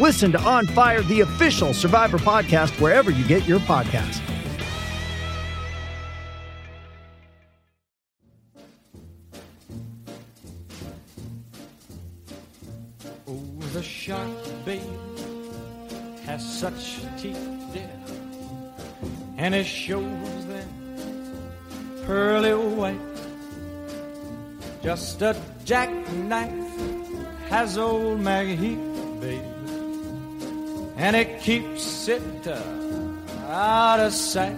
Listen to On Fire, the official Survivor podcast, wherever you get your podcast. Oh, the shark, babe, has such teeth, dear, and it shows them pearly white. Just a jackknife has old Maggie babe, and it keeps it uh, out of sight.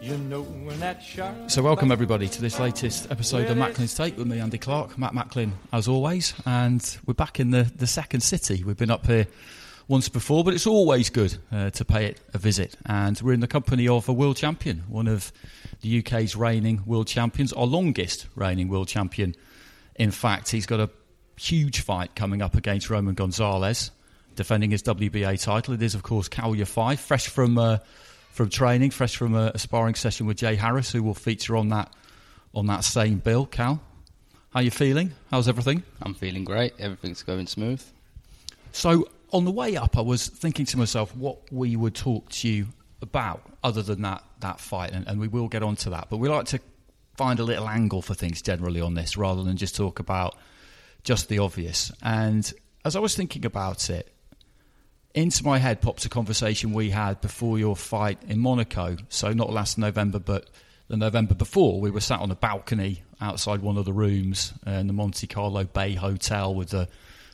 You know when that shark. So, welcome everybody to this latest episode of Macklin's Take with me, Andy Clark, Matt Macklin, as always, and we're back in the, the second city. We've been up here once before, but it's always good uh, to pay it a visit. And we're in the company of a world champion, one of the UK's reigning world champions, our longest reigning world champion. In fact, he's got a huge fight coming up against Roman Gonzalez, defending his WBA title. It is, of course, Kal Yafai, fresh from. Uh, from training, fresh from a, a, sparring session with Jay Harris, who will feature on that on that same bill. Kal, how are you feeling? How's everything? I'm feeling great. Everything's going smooth. So on the way up, I was thinking to myself what we would talk to you about, other than that that fight, and, and we will get onto that. But we like to find a little angle for things generally on this, rather than just talk about just the obvious. And as I was thinking about it, into my head pops a conversation we had before your fight in Monaco. So not last November, but the November before. We were sat on a balcony outside one of the rooms in the Monte Carlo Bay Hotel with the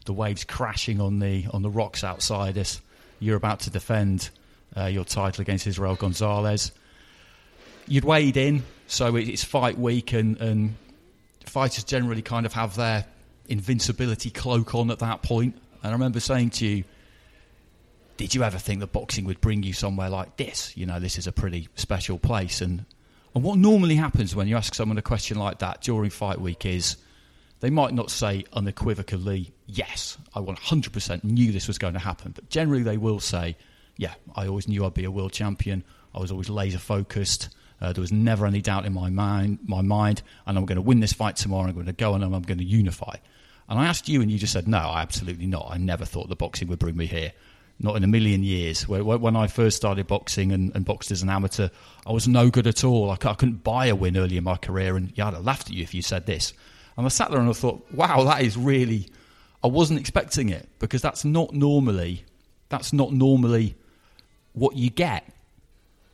the waves crashing on the on the rocks outside us. You're about to defend uh, your title against Israel Gonzalez. You'd weighed in, so it's fight week, and, and fighters generally kind of have their invincibility cloak on at that point. And I remember saying to you did you ever think that boxing would bring you somewhere like this? You know, this is a pretty special place. And, and what normally happens when you ask someone a question like that during fight week is they might not say unequivocally, yes, I 100% knew this was going to happen. But generally they will say, yeah, I always knew I'd be a world champion. I was always laser focused. Uh, there was never any doubt in my mind, my mind, and I'm going to win this fight tomorrow. I'm going to go and I'm going to unify. And I asked you, and you just said, no, absolutely not. I never thought the boxing would bring me here not in a million years. When I first started boxing and, and boxed as an amateur, I was no good at all. I, couldn't buy a win early in my career, and yeah, I'd have laughed at you if you said this. And I sat there and I thought, wow, that is really. I wasn't expecting it because that's not normally, that's not normally what you get.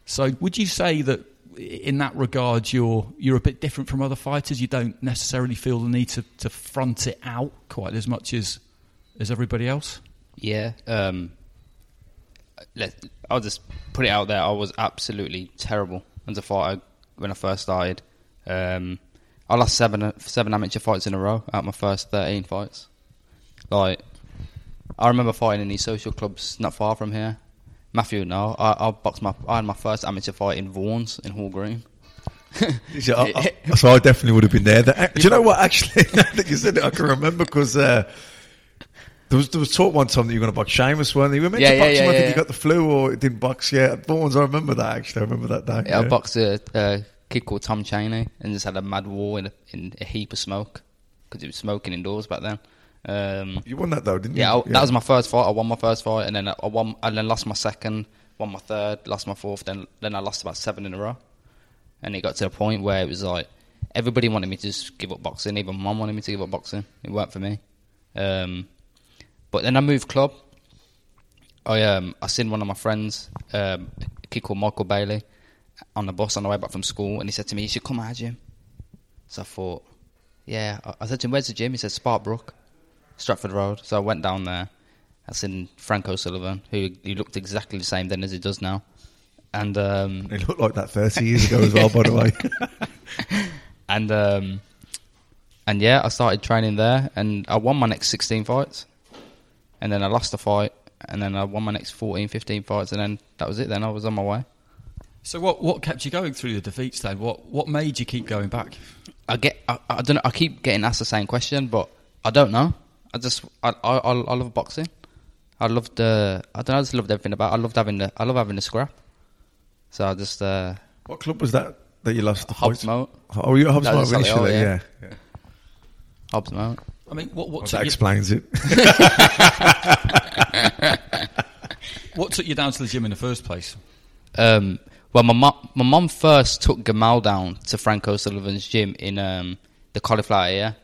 So, would you say that in that regard, you're you're a bit different from other fighters? You don't necessarily feel the need to, to front it out quite as much as as everybody else. Yeah, um, let, I'll just put it out there. I was absolutely terrible as a fighter when I first started. Um, I lost seven seven amateur fights in a row out of my first thirteen fights. Like I remember fighting in these social clubs not far from here. Matthew, no, I, I boxed my I had my first amateur fight in Vaughan's in Hall Green. so, I, so I definitely would have been there. Do you know what? Actually, that you said it, I can remember because. Uh, there was there was talk one time that you were going to box Sheamus, weren't you? We were meant Yeah, to yeah, box him. yeah, I think yeah. he got the flu or it didn't box yet. Vaughan's, I remember that actually. I remember that day. Yeah, I boxed uh, uh, kid called Tom Cheney and just had a mad war in a, in a heap of smoke because it was smoking indoors back then. Um, You won that though, didn't yeah, you? I, that was my first fight. I won my first fight, and then I won, and then lost my second, won my third, lost my fourth. Then then I lost about seven in a row, and it got to the point where it was like everybody wanted me to just give up boxing. Even mum wanted me to give up boxing. It weren't for me. Um, but then I moved club. I um I seen one of my friends, um, a kid called Michael Bailey, on the bus on the way back from school, and he said to me, "You should come at gym." So I thought, yeah. I- I said to him, "Where's the gym?" He said, "Sparkbrook, Stratford Road." So I went down there. I seen Frank O'Sullivan, who he looked exactly the same then as he does now, and um, It looked like that 30 years ago as well, by the way. and um, and yeah, I started training there, and I won my next 16 fights, and then I lost a fight, and then I won my next 14, 15 fights, and then that was it. Then I was on my way. So what what kept you going through the defeats then? What what made you keep going back? I get, I, I don't know. I keep getting asked the same question, but I don't know. I just, I, I, I I love boxing. I loved, uh, I don't know. I just loved everything about. it. I loved having the, I love having the scrap. So I just, uh, what club was that that you lost the Hobbs fight? Moat, Oh, you Hobbs That Moat initially, yeah. yeah. yeah. Hobbs Moat. I mean, what what Well, took that you, explains it. what took you down to the gym in the first place? Um, well, my mum, my mum first took Gamal down to Frank O'Sullivan's gym in um, the cauliflower area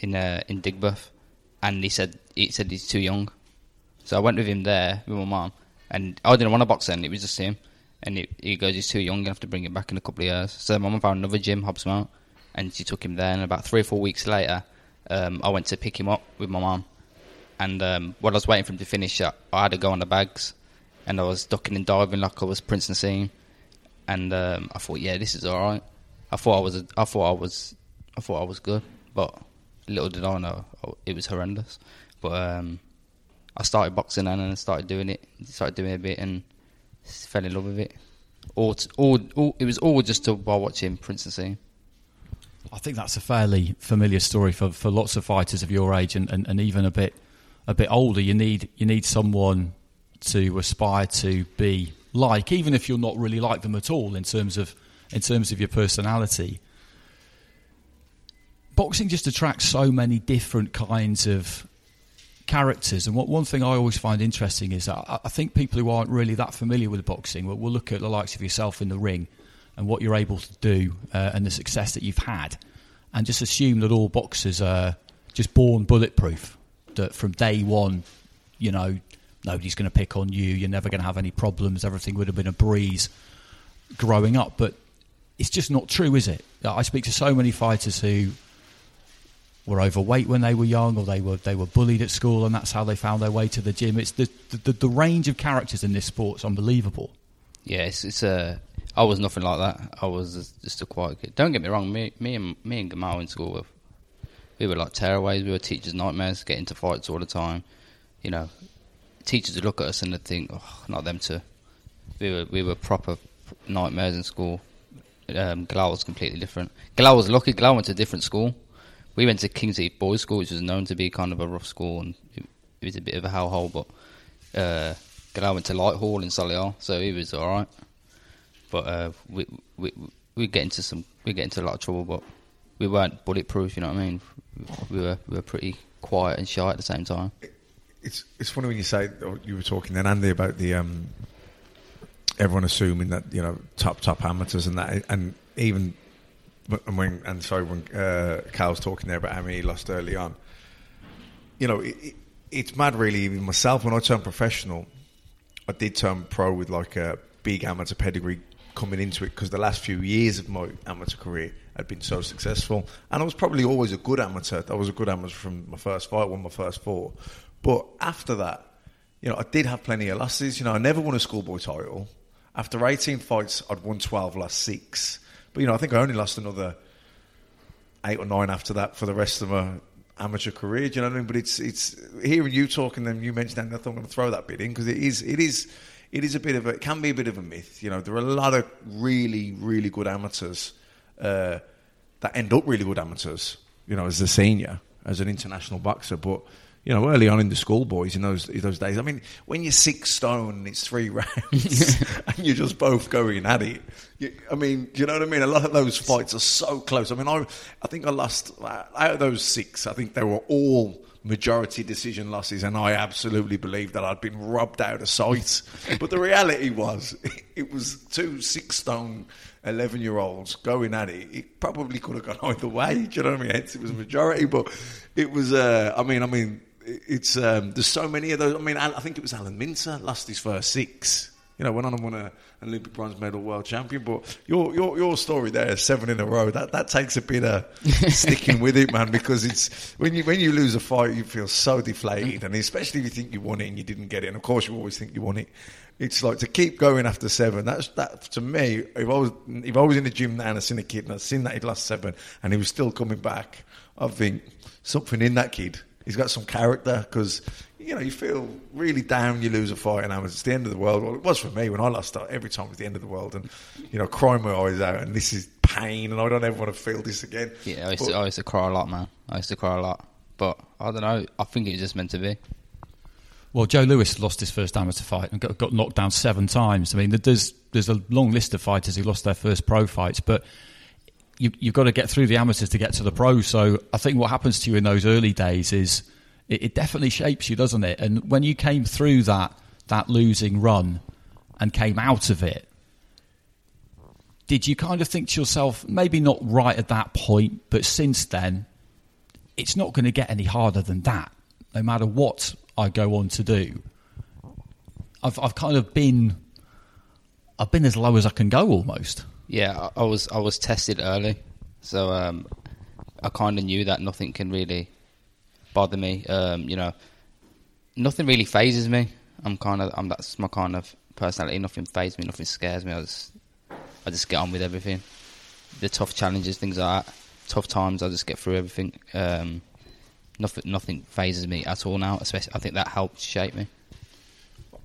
in uh, in Digbeth, and he said he said he's too young. So I went with him there with my mum, and I didn't want to box then. It was just him, and he, he goes, "He's too young. You have to bring him back in a couple of years." So my mum found another gym, Hobbs Moat, and she took him there. And about three or four weeks later, um, I went to pick him up with my mum, and um, while I was waiting for him to finish, I, I had to go on the bags, and I was ducking and diving like I was Prince Naseem, and um, I thought, yeah, this is all right. I thought I was, a, I thought I was, I thought I was good, but little did I know it was horrendous. But um, I started boxing and then I started doing it, started doing it a bit, and fell in love with it. All, all, all it was all just to, while watching Prince Naseem. I think that's a fairly familiar story for, for lots of fighters of your age and, and, and even a bit a bit older. You need you need someone to aspire to be like, even if you're not really like them at all in terms of in terms of your personality. Boxing just attracts so many different kinds of characters, and what one thing I always find interesting is that I, I think people who aren't really that familiar with boxing will, will look at the likes of yourself in the ring and what you're able to do uh, and the success that you've had, and just assume that all boxers are just born bulletproof. That from day one, you know, nobody's going to pick on you. You're never going to have any problems. Everything would have been a breeze growing up, but it's just not true, is it? I speak to so many fighters who were overweight when they were young, or they were they were bullied at school, and that's how they found their way to the gym. It's the the, the range of characters in this sport is unbelievable. Yeah, it's, it's a. I was nothing like that. I was just- a quiet kid. Don't get me wrong. Me, me and me and Gamal in school, were, we were like tearaways. We were teachers' nightmares. Get into fights all the time. You know, teachers would look at us and they'd think, "Oh, not them too." We were we were proper nightmares in school. Um, Galal was completely different. Galal was lucky. Galal went to a different school. We went to King's Heath Boys School, which was known to be kind of a rough school, and it, it was a bit of a hellhole. But uh, Galal went to Light Hall in Solihull, so he was all right. But uh, we we we get into some we get into a lot of trouble, but we weren't bulletproof. You know what I mean? We were we were pretty quiet and shy at the same time. it's it's funny when you say you were talking then Andy about the um, everyone assuming that you know top top amateurs and that and even and when and sorry when uh, Carl's talking there about how many he lost early on. You know, it, it, it's mad really. Even myself, when I turned professional, I did turn pro with like a big amateur pedigree coming into it because the last few years of my amateur career had been so successful, and I was probably always a good amateur. I was a good amateur from my first fight, won my first four, but after that, you know, I did have plenty of losses. You know, I never won a schoolboy title. After 18 fights, I'd won 12, lost six. But, you know, I think I only lost another eight or nine after that for the rest of my amateur career. Do you know what I mean? But it's it's hearing you talking, and then you mentioned that. I thought I'm going to throw that bit in because it is it is it is a bit of a it can be a bit of a myth. You know, there are a lot of really really good amateurs uh, that end up really good amateurs. You know, as a senior, as an international boxer, but you know, early on in the schoolboys in those in those days. I mean, when you're six stone and it's three rounds and you're just both going at it. You, I mean, do you know what I mean? A lot of those fights are so close. I mean, I I think I lost uh, out of those six. I think they were all majority decision losses, and I absolutely believed that I'd been robbed out of sight. but the reality was, it was two six stone. 11 year olds going at it, it probably could have gone either way. Do you know what I mean? Hence, it was a majority, but it was, uh, I mean, I mean, it's um, there's so many of those. I mean, I think it was Alan Minter lost his first six. You know, went on and won a, an Olympic bronze medal world champion. But your your your story there, seven in a row, that, that takes a bit of sticking with it, man. Because it's when you when you lose a fight, you feel so deflated, and especially if you think you won it and you didn't get it. And of course, you always think you won it. It's like to keep going after seven. That's that to me. If I was if I was in the gym now and I seen a kid and I seen that he'd lost seven and he was still coming back, I think something in that kid he's got some character because you know you feel really down. You lose a fight, and it's the end of the world. Well, it was for me when I lost. Every time it was the end of the world, and you know, crying my eyes out, and this is pain, and I don't ever want to feel this again. Yeah, I used, but, to, I used to cry a lot, man. I used to cry a lot, but I don't know. I think it was just meant to be. Well, Joe Louis lost his first amateur fight and got, got knocked down seven times. I mean, there's there's a long list of fighters who lost their first pro fights, but you, have got to get through the amateurs to get to the pros. So I think what happens to you in those early days is it, it, definitely shapes you, doesn't it? And when you came through that that losing run and came out of it, did you kind of think to yourself, maybe not right at that point, but since then, it's not going to get any harder than that, no matter what I go on to do. I've I've kind of been I've been as low as I can go almost. Yeah, I, was I was tested early, so um, I kind of knew that nothing can really bother me. Um, you know, nothing really phases me. I'm kind of I'm that's my kind of personality. Nothing phases me. Nothing scares me. I just I just get on with everything. The tough challenges, things like that, tough times, I just get through everything. Um, nothing nothing phases me at all now. Especially, I think that helped shape me.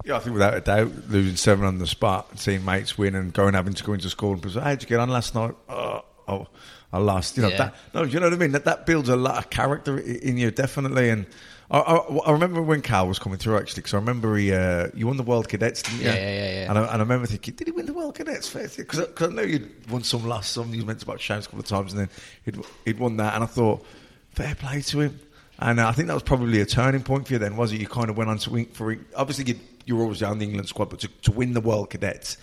Yeah, I think without a doubt, losing seven on the spot, seeing mates win, and going having to go into school and say, "How'd you get on last night?" Oh, oh I lost. You know yeah. that. No, you know what I mean. That that builds a lot of character in you, definitely. And I, I, I remember when Carl was coming through actually, because I remember he uh, you won the World Cadets, didn't you? Yeah, yeah, yeah. yeah. And, I, and I remember thinking, did he win the World Cadets? Because I, know you'd won some, lost some. You meant about Shams a couple of times, and then he'd he'd won that. And I thought, fair play to him. And uh, I think that was probably a turning point for you then, was it? You kind of went on to win for obviously you you were always on the England squad, but to, to win the World Cadets,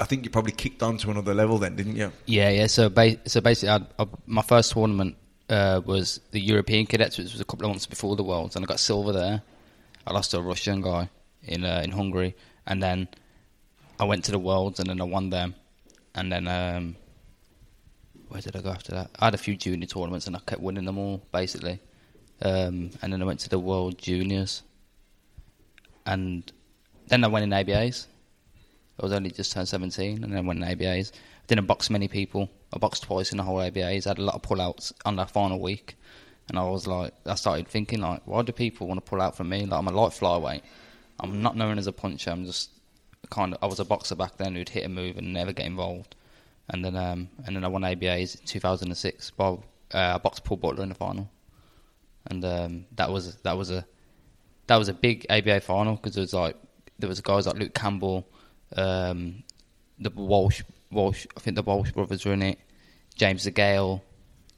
I think you probably kicked on to another level then, didn't you? Yeah, yeah. So, ba- so basically, I, I, my first tournament uh, was the European Cadets, which was a couple of months before the Worlds, and I got silver there. I lost to a Russian guy in uh, in Hungary, and then I went to the Worlds, and then I won them, and then um, where did I go after that? I had a few junior tournaments, and I kept winning them all basically, um, and then I went to the World Juniors, and then I went in ABAs. I was only just turned 17 and then went in ABAs. I didn't box many people. I boxed twice in the whole ABAs. I had a lot of pullouts on that final week. And I was like, I started thinking, like, why do people want to pull out from me? Like, I'm a light flyweight. I'm not known as a puncher. I'm just kind of, I was a boxer back then who'd hit a move and never get involved. And then, um, and then I won ABAs in 2006. Well, uh, I boxed Paul Butler in the final. And um, that was that was a that was a big ABA final because it was like there was guys like Luke Campbell, um, the Walsh, Walsh. I think the Walsh brothers were in it. James DeGale,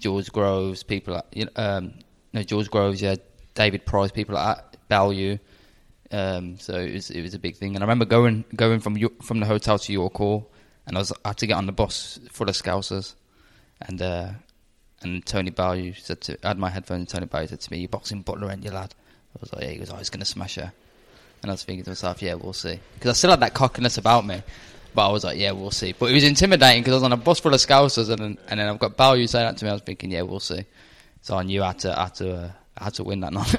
George Groves, people like you know, um, no George Groves, yeah, David Price, people like that, Bellew. Um, so it was it was a big thing, and I remember going going from from the hotel to York Hall, and I was I had to get on the bus full of Scousers, and uh, and Tony Bellew said to I had my headphones, and Tony Bellew said to me, "You're boxing Butler, ain't you, lad?" I was like, "Yeah." He goes, "Oh, he's gonna smash her." And I was thinking to myself, yeah, we'll see. Because I still had that cockiness about me. But I was like, yeah, we'll see. But it was intimidating because I was on a bus full of Scousers, and then, and then I've got Bellew saying that to me. I was thinking, yeah, we'll see. So I knew I had to, I had to, uh, I had to win that night.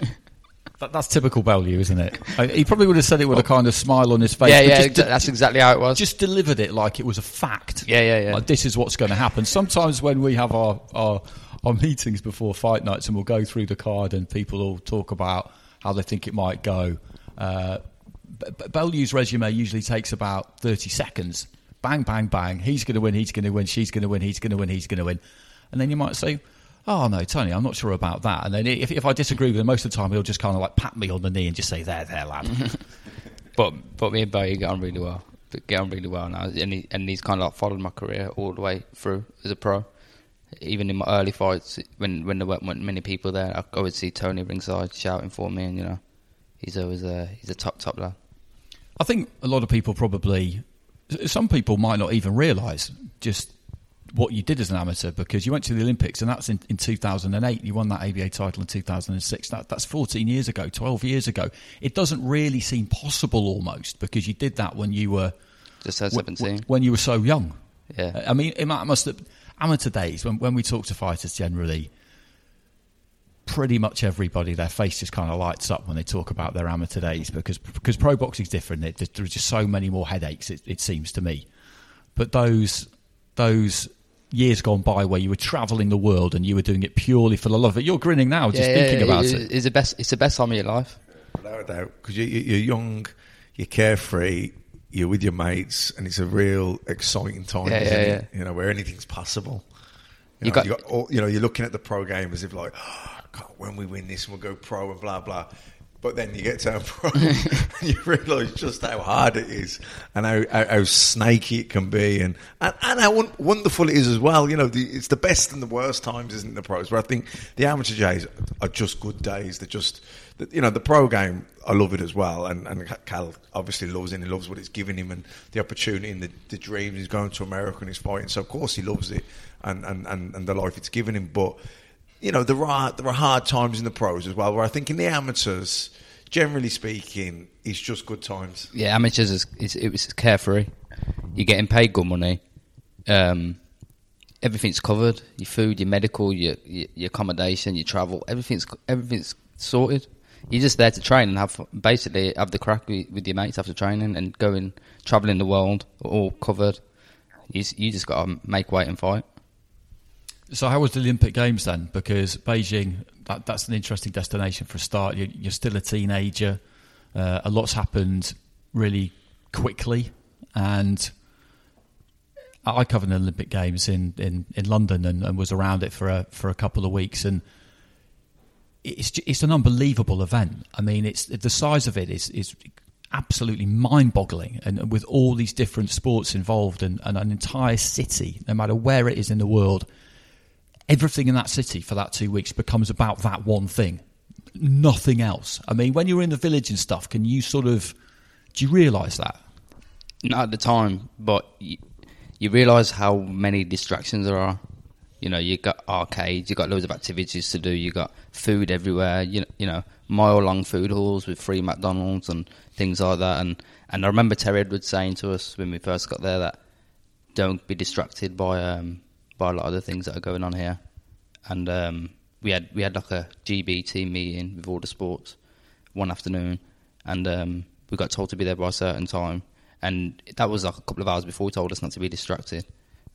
That, that's typical Bellew, isn't it? he probably would have said it with a kind of smile on his face. Yeah, yeah, just, that's exactly how it was. Just delivered it like it was a fact. Yeah, yeah, yeah. Like this is what's going to happen. Sometimes when we have our, our our meetings before fight nights and we'll go through the card and people will talk about how they think it might go. Uh, resume usually takes about 30 seconds. Bang, bang, bang. He's going to win, he's going to win, she's going to win, he's going to win, he's going to win. And then you might say, Oh no, Tony, I'm not sure about that. And then if, if I disagree with him, most of the time he'll just kind of like pat me on the knee and just say, "There, there, lad." But but me and Bowie get on really well. Get on really well now, and he, and he's kind of like followed my career all the way through as a pro. Even in my early fights, when when there weren't many people there, I always see Tony ringside shouting for me, and you know, he's always a he's a top top lad. I think a lot of people probably, some people might not even realise just what you did as an amateur because you went to the Olympics and that's in, in 2008. You won that ABA title in 2006. That, that's 14 years ago, 12 years ago. It doesn't really seem possible almost because you did that when you were just 17. when you were so young. Yeah. I mean, it must have, amateur days when, when we talk to fighters generally, pretty much everybody, their face just kind of lights up when they talk about their amateur days because because pro boxing's different. It, there's just so many more headaches. It, it seems to me, but those those years gone by where you were travelling the world and you were doing it purely for the love of it. You're grinning now just yeah, thinking yeah, about it, it. It's the best. It's the best time of your life. Without a doubt, because you, you, you're young, you're carefree, you're with your mates, and it's a real exciting time. Yeah, isn't yeah, it? You know where anything's possible. You, You know, got- you, got all, you know, you're looking at the pro game as if like, oh, God, when we win this, we'll go pro and blah blah. But then you get to pro, and you realise just how hard it is, and how, how, how snaky it can be, and, and, and how won- wonderful it is as well. You know, the, it's the best and the worst times, isn't it, the pros? But I think the amateur days are just good days. They're just, you know, the pro game. I love it as well, and and Kal obviously loves it. and He loves what it's giving him, and the opportunity and the, the dreams. He's going to America and he's fighting, so of course he loves it, and and, and, and the life it's given him. But you know, there are there are hard times in the pros as well. Where I think in the amateurs, generally speaking, it's just good times. Yeah, amateurs is, is it was carefree. You're getting paid good money. Um, everything's covered. Your food, your medical, your, your your accommodation, your travel. Everything's everything's sorted. You're just there to train and have basically have the crack with, with your mates after training and going traveling the world all covered. You you just got to make weight and fight. So, how was the Olympic Games then? Because Beijing, that, that's an interesting destination for a start. You're, you're still a teenager. Uh, a lot's happened really quickly, and I covered the Olympic Games in, in, in London and, and was around it for a for a couple of weeks, and it's it's an unbelievable event. I mean, it's the size of it is is absolutely mind-boggling, and with all these different sports involved, and, and an entire city, no matter where it is in the world, everything in that city for that two weeks becomes about that one thing, nothing else. I mean, when you're in the village and stuff, can you sort of do you realise that? Not at the time, but you, you realise how many distractions there are. You know, you got arcades, you got loads of activities to do, you got food everywhere. You know, you know, mile long food halls with free McDonald's and things like that. And and I remember Terry Edwards saying to us when we first got there that don't be distracted by um, by a lot of the things that are going on here. And um, we had we had like a GB team meeting with all the sports one afternoon, and um, we got told to be there by a certain time. And that was like a couple of hours before he told us not to be distracted.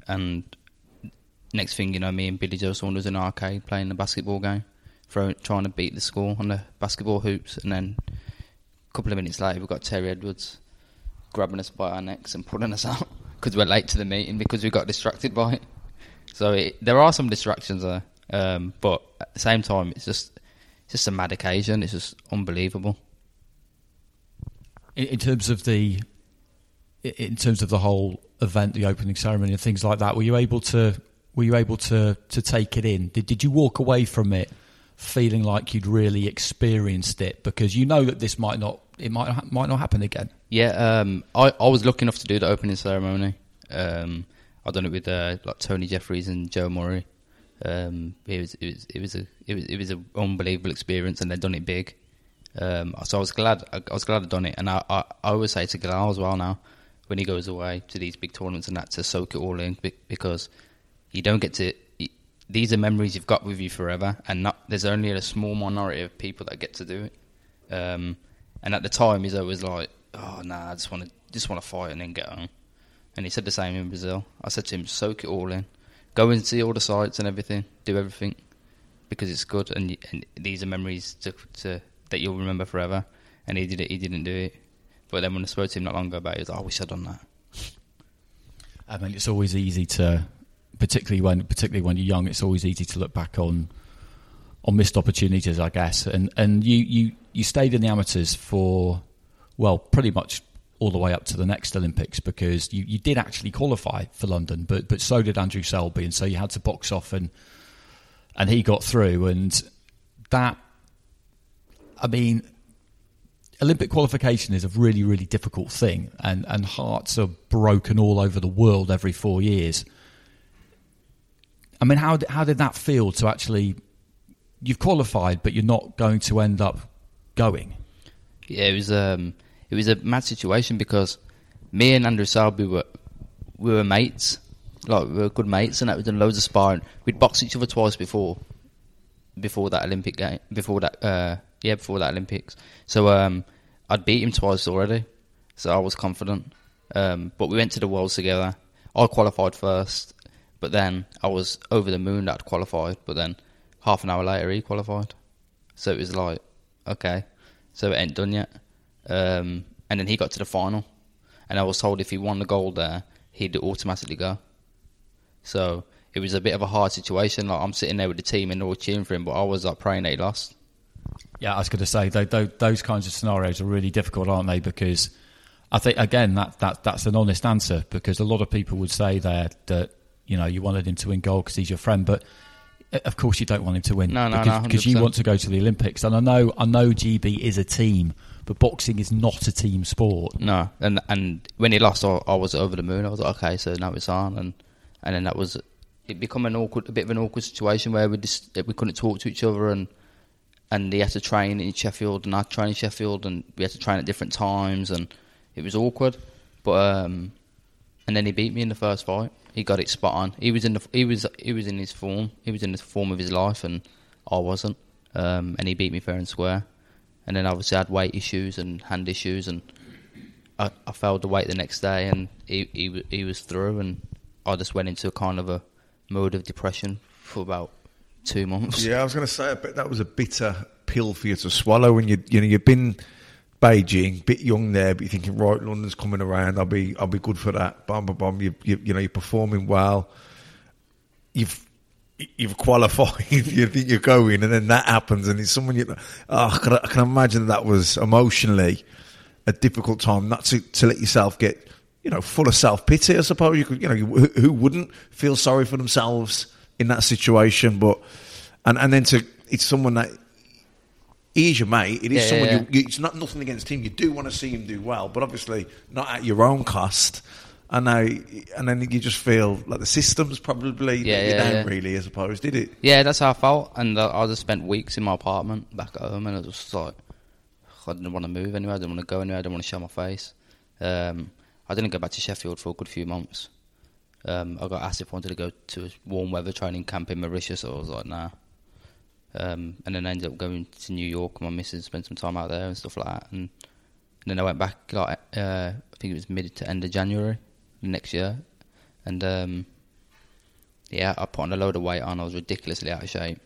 And next thing you know, me and Billy Joe Saunders in an arcade playing a basketball game, throwing, trying to beat the score on the basketball hoops. And then a couple of minutes later, we got Terry Edwards grabbing us by our necks and pulling us out because we're late to the meeting because we got distracted by it. So it, there are some distractions there, um, but at the same time, it's just it's just a mad occasion. It's just unbelievable. in, in terms of the in terms of the whole event, the opening ceremony, and things like that, were you able to were you able to to take it in? Did did you walk away from it feeling like you'd really experienced it? Because you know that this might not it might might not happen again. Yeah, um, I, I was lucky enough to do the opening ceremony. Um, I done it with uh, like Tony Jeffries and Joe Murray. Um, it was it was it was a it was it was an unbelievable experience, and they'd done it big. Um, so I was glad I, I was glad I'd done it, and I, I, I always say to Galal as well now when he goes away to these big tournaments and that to soak it all in because you don't get to. These are memories you've got with you forever, and not there's only a small minority of people that get to do it. Um, and at the time, he's always like, "Oh nah, I just want to just want to fight and then get home." And he said the same in Brazil. I said to him, "Soak it all in, go and see all the sites and everything, do everything because it's good, and, and these are memories to, to that you'll remember forever." And he did it. He didn't do it. But then when I spoke to him not long ago about it, he was like, "I wish I'd done that." I mean, it's always easy to particularly when particularly when you're young, it's always easy to look back on on missed opportunities, I guess. And and you you you stayed in the amateurs for well, pretty much all the way up to the next Olympics because you, you did actually qualify for London, but but so did Andrew Selby, and so you had to box off and and he got through, and that I mean. Olympic qualification is a really, really difficult thing, and, and hearts are broken all over the world every four years. I mean, how how did that feel to actually you've qualified, but you're not going to end up going? Yeah, it was um, it was a mad situation because me and Andrew Selby were we were mates, like we were good mates, and that we'd done loads of sparring. We'd boxed each other twice before, before that Olympic game, before that uh, yeah, before that Olympics. So um, I'd beat him twice already, so I was confident. Um, but we went to the Worlds together. I qualified first, but then I was over the moon that I'd qualified. But then half an hour later, he qualified. So it was like, okay, so it ain't done yet. Um, and then he got to the final, and I was told if he won the gold there, he'd automatically go. So it was a bit of a hard situation. Like I'm sitting there with the team and they're all cheering for him, but I was like praying that he lost. Yeah, I was going to say those, those kinds of scenarios are really difficult, aren't they? Because I think again that, that that's an honest answer because a lot of people would say there that you know you wanted him to win gold because he's your friend, but uh, of course you don't want him to win No, no, because, no, because you 100%. want to go to the Olympics. And I know I know GB is a team, but boxing is not a team sport. No, and and when he lost, I, I was over the moon. I was like, okay, so now it's on, and and then that was it. Become an awkward, a bit of an awkward situation where we just we couldn't talk to each other, and and he had to train in Sheffield, and I trained in Sheffield, and we had to train at different times, and it was awkward. But um, and then he beat me in the first fight. He got it spot on. He was in the he was he was in his form. He was in the form of his life, and I wasn't. Um, and he beat me fair and square. And then obviously I had weight issues and hand issues, and I, I failed the weight the next day, and he, he he was through, and I just went into a kind of a mode of depression for about two months. Yeah, I was going to say, I bet that was a bitter pill for you to swallow when you you know you've been Beijing, bit young there, but you're thinking, right, London's coming around. I'll be I'll be good for that. Bum bum bum. You you, you know you're performing well. You've you've qualified. you think you're going, and then that happens, and it's someone you. Oh, I can, I can imagine that was emotionally a difficult time. Not to to let yourself get you know full of self pity. I suppose you could you know who, who wouldn't feel sorry for themselves in that situation, but and and then to it's someone that he is your mate. It is Yeah, someone yeah, You, you. It's not nothing against him. You do want to see him do well, but obviously not at your own cost. And now, and then you just feel like the system's probably Yeah, let you yeah, down. yeah. Really, I suppose. Did it? Yeah, that's how I felt, and I, I just spent weeks in my apartment back at home, and I was just like, I didn't want to move anywhere, I didn't want to go anywhere, I didn't want to show my face. Um, I didn't go back to Sheffield for a good few months. Um, I got asked if I wanted to go to a warm weather training camp in Mauritius, so I was like, nah. Um, and then I ended up going to New York, and my missus spent some time out there and stuff like that. And, and then I went back, like, uh, I think it was mid to end of January next year, and um, yeah, I put on a load of weight on. I was ridiculously out of shape,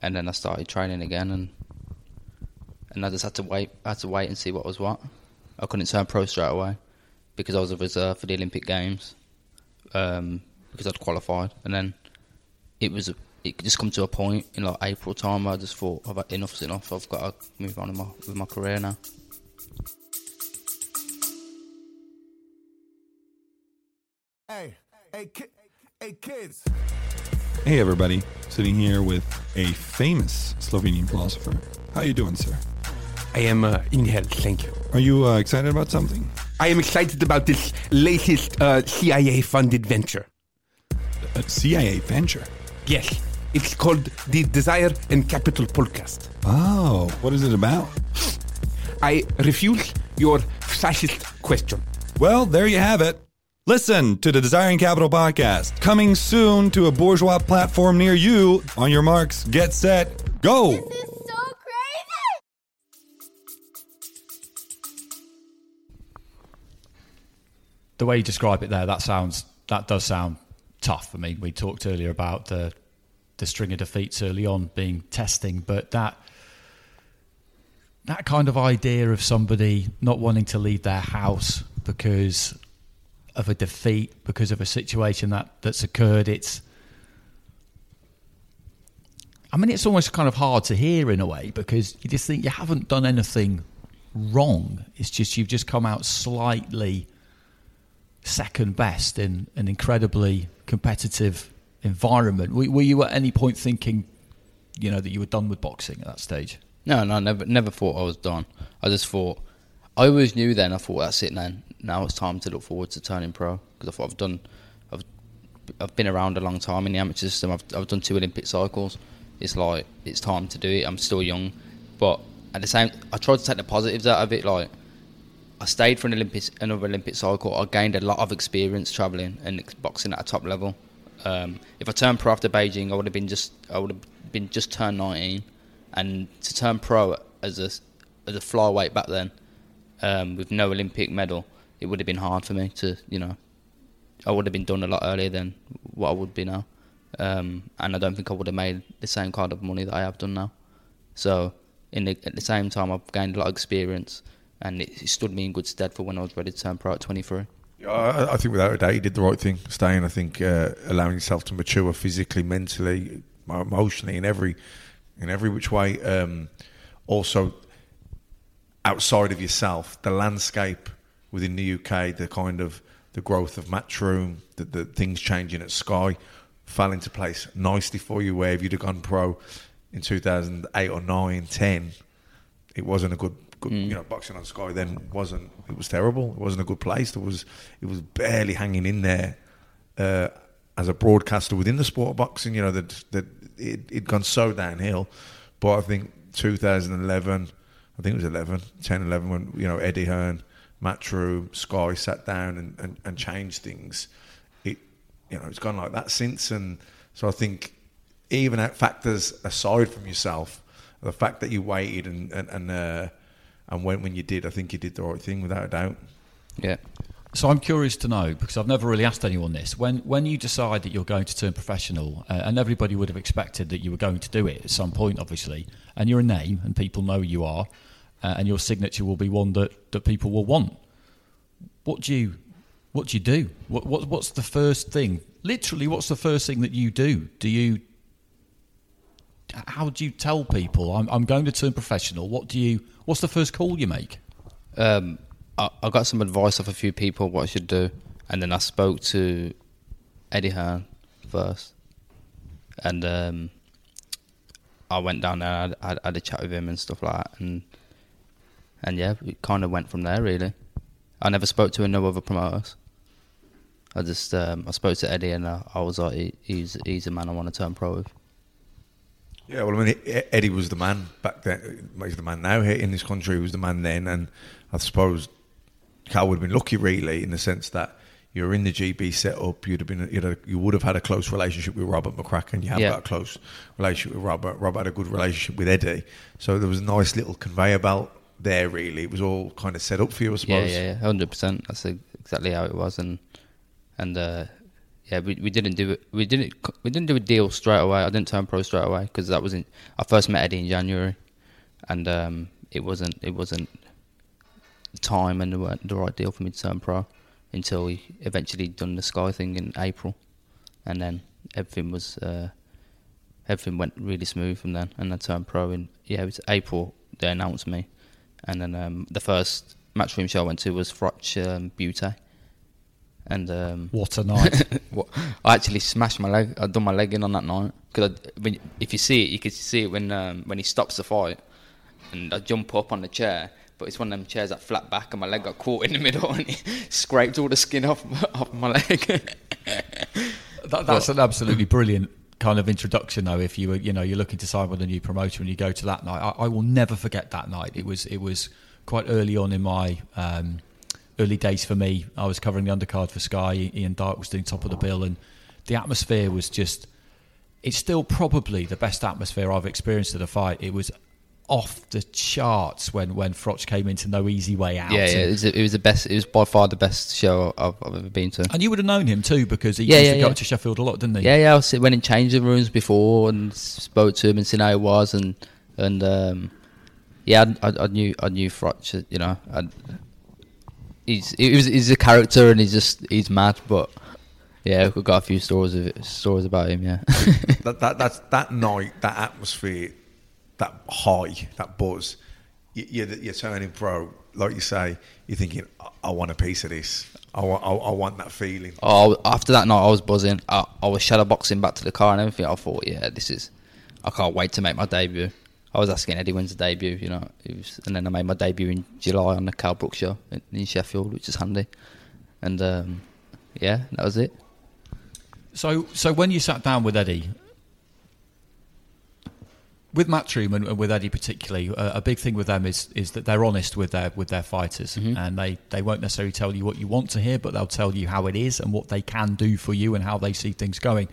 and then I started training again, and and I just had to wait. I had to wait and see what was what. I couldn't turn pro straight away because I was a reserve for the Olympic Games um, because I'd qualified, and then it was it just come to a point in like April time. where I just thought, I've had enough's enough. I've got to move on with my, with my career now. Hey, hey, ki- hey, kids. Hey everybody, sitting here with a famous Slovenian philosopher. How are you doing, sir? I am uh, in hell, thank you. Are you uh, excited about something? I am excited about this latest uh, CIA-funded venture. A CIA venture. Yes, it's called the Desire and Capital podcast. Oh, what is it about? I refuse your fascist question. Well, there you have it. Listen to the Desire and Capital podcast, coming soon to a bourgeois platform near you. On your marks, get set, go! This is so crazy. The way you describe it there, that sounds that does sound tough. I mean, we talked earlier about the the string of defeats early on being testing, but that that kind of idea of somebody not wanting to leave their house because of a defeat because of a situation that that's occurred. It's I mean, it's almost kind of hard to hear in a way because you just think you haven't done anything wrong. It's just you've just come out slightly second best in an incredibly competitive environment. Were, were you at any point thinking, you know, that you were done with boxing at that stage? No, no, never, never thought I was done. I just thought I always knew then. I thought that's it. Then now it's time to look forward to turning pro because I thought I've done, I've, I've been around a long time in the amateur system. I've, I've done two Olympic cycles. It's like it's time to do it. I'm still young, but at the same, I tried to take the positives out of it. Like I stayed for an Olympic, another Olympic cycle. I gained a lot of experience traveling and boxing at a top level. Um, if I turned pro after Beijing, I would have been just, I would have been just turned 19, and to turn pro as a as a flyweight back then, um, with no Olympic medal, it would have been hard for me to, you know, I would have been done a lot earlier than what I would be now. Um, and I don't think I would have made the same kind of money that I have done now. So, in the, at the same time, I've gained a lot of experience, and it, it stood me in good stead for when I was ready to turn pro at 23. Yeah, I, I think without a doubt, you did the right thing, staying. I think uh, allowing yourself to mature physically, mentally, emotionally, in every in every which way. Um, also, outside of yourself, the landscape within the UK, the kind of the growth of Matchroom, the, the things changing at Sky, fell into place nicely for you. Where if you'd have gone pro in 2008 or 9, 10, it wasn't a good, good Mm. you know, boxing on Sky then wasn't. It was terrible. It wasn't a good place. There was, it was barely hanging in there. Uh, as a broadcaster within the sport of boxing, you know that that it had gone so downhill. But I think 2011, I think it was 11, 10, 11, when you know Eddie Hearn, Matchroom, Sky sat down and, and, and changed things. It you know it's gone like that since, and so I think even at factors aside from yourself, the fact that you waited and and and, uh, and went when you did, I think you did the right thing without a doubt. Yeah. So I'm curious to know because I've never really asked anyone this. When when you decide that you're going to turn professional, uh, and everybody would have expected that you were going to do it at some point, obviously, and you're a name and people know you are, uh, and your signature will be one that, that people will want. What do you what do you do? What, what what's the first thing? Literally, what's the first thing that you do? Do you how do you tell people I'm I'm going to turn professional? What do you what's the first call you make? Um, I, I got some advice off a few people what I should do, and then I spoke to Eddie Hearn first, and um, I went down there. I had, had a chat with him and stuff like that, and and yeah, it kind of went from there. Really, I never spoke to no other promoters. I just um, I spoke to Eddie, and I, I was like, he, he's he's a man I want to turn pro with. Yeah, well, I mean, Eddie was the man back then. He's the man now here in this country. He was the man then, and I suppose Kal would have been lucky, really, in the sense that you're in the GB setup. You'd have been, you'd have, you would have had a close relationship with Robert McCracken. You have Yeah. got a close relationship with Robert. Robert had a good relationship with Eddie, so there was a nice little conveyor belt there. Really, it was all kind of set up for you, I Yeah, suppose. yeah, yeah, hundred percent. That's exactly how it was, and and uh, yeah, we we didn't do it. We didn't we didn't do a deal straight away. I didn't turn pro straight away because that wasn't. I first met Eddie in January, and um, it wasn't it wasn't the time and the, the right deal for me to turn pro until we eventually done the Sky thing in April, and then everything was uh, everything went really smooth from then, and I turned pro in yeah it was April. They announced me, and then um, the first matchroom show I went to was Froch um, Bute. And um, What a night. what- I actually smashed my leg. I done my leg in on that night because when if you see it, you can see it when um, when he stops the fight, and I jump up on the chair. But it's one of them chairs that flat back, and my leg got caught in the middle, and he scraped all the skin off off my leg. That, that's an absolutely brilliant kind of introduction, though. If you were, you know, you're looking to sign with a new promoter and you go to that night, I, I will never forget that night. It was, it was quite early on in my um, early days for me. I was covering the undercard for Sky. Ian Darke was doing top of the bill, and the atmosphere was just. It's still probably the best atmosphere I've experienced at a fight. It was off the charts when when Froch came into No Easy Way Out. yeah, yeah, it was, it was the best. It was by far the best show I've, I've ever been to. And you would have known him too because he Yeah, used yeah, to go yeah. up to Sheffield a lot, didn't he? Yeah, yeah. I was, went in changing rooms before and spoke to him and seen how he was, and and um, yeah, I, I, I knew I knew Froch. You know, I he's he was he's a character and he's just he's mad. But yeah, we've got a few stories of it, stories about him. Yeah, that, that that's that night, that atmosphere, that high, that buzz. You, you're, you're turning pro, like you say. You're thinking, I, I want a piece of this. I want, I, I want that feeling. Oh, after that night, I was buzzing. I, I was shadow boxing back to the car and everything. I thought, yeah, this is. I can't wait to make my debut. I was asking Eddie when's the debut, you know, it was, and then I made my debut in July on the Kell Brook show in, in Sheffield, which is handy. And um, yeah, that was it. So, so when you sat down with Eddie, with Matchroom and, and with Eddie particularly, uh, a big thing with them is is that they're honest with their with their fighters, Mhm. and they they won't necessarily tell you what you want to hear, but they'll tell you how it is and what they can do for you and how they see things going.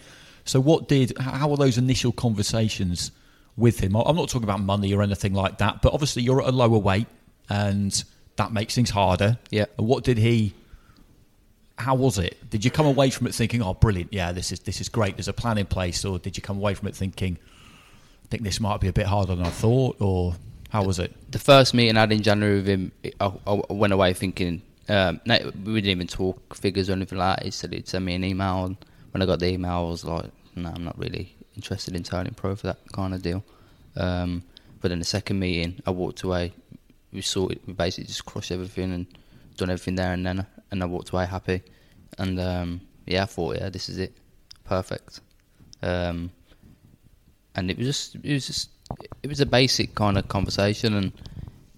So, what did how were those initial conversations with him? I'm not talking about money or anything like that, but obviously you're at a lower weight, and that makes things harder. Yeah. And what did he? How was it? Did you come away from it thinking, "Oh, brilliant! Yeah, this is this is great. There's a plan in place," or did you come away from it thinking? Think this might be a bit harder than I thought, or how was it? The first meeting I had in January with him, I, I went away thinking, um, we didn't even talk figures or anything like that. He said he'd send me an email, and when I got the email, I was like, no, I'm not really interested in turning pro for that kind of deal. Um, but in the second meeting, I walked away. We sorted, we basically just crushed everything and done everything there and then, and I walked away happy. And um, yeah, I thought, yeah, this is it, perfect. Um, and it was just it was just it was a basic kind of conversation and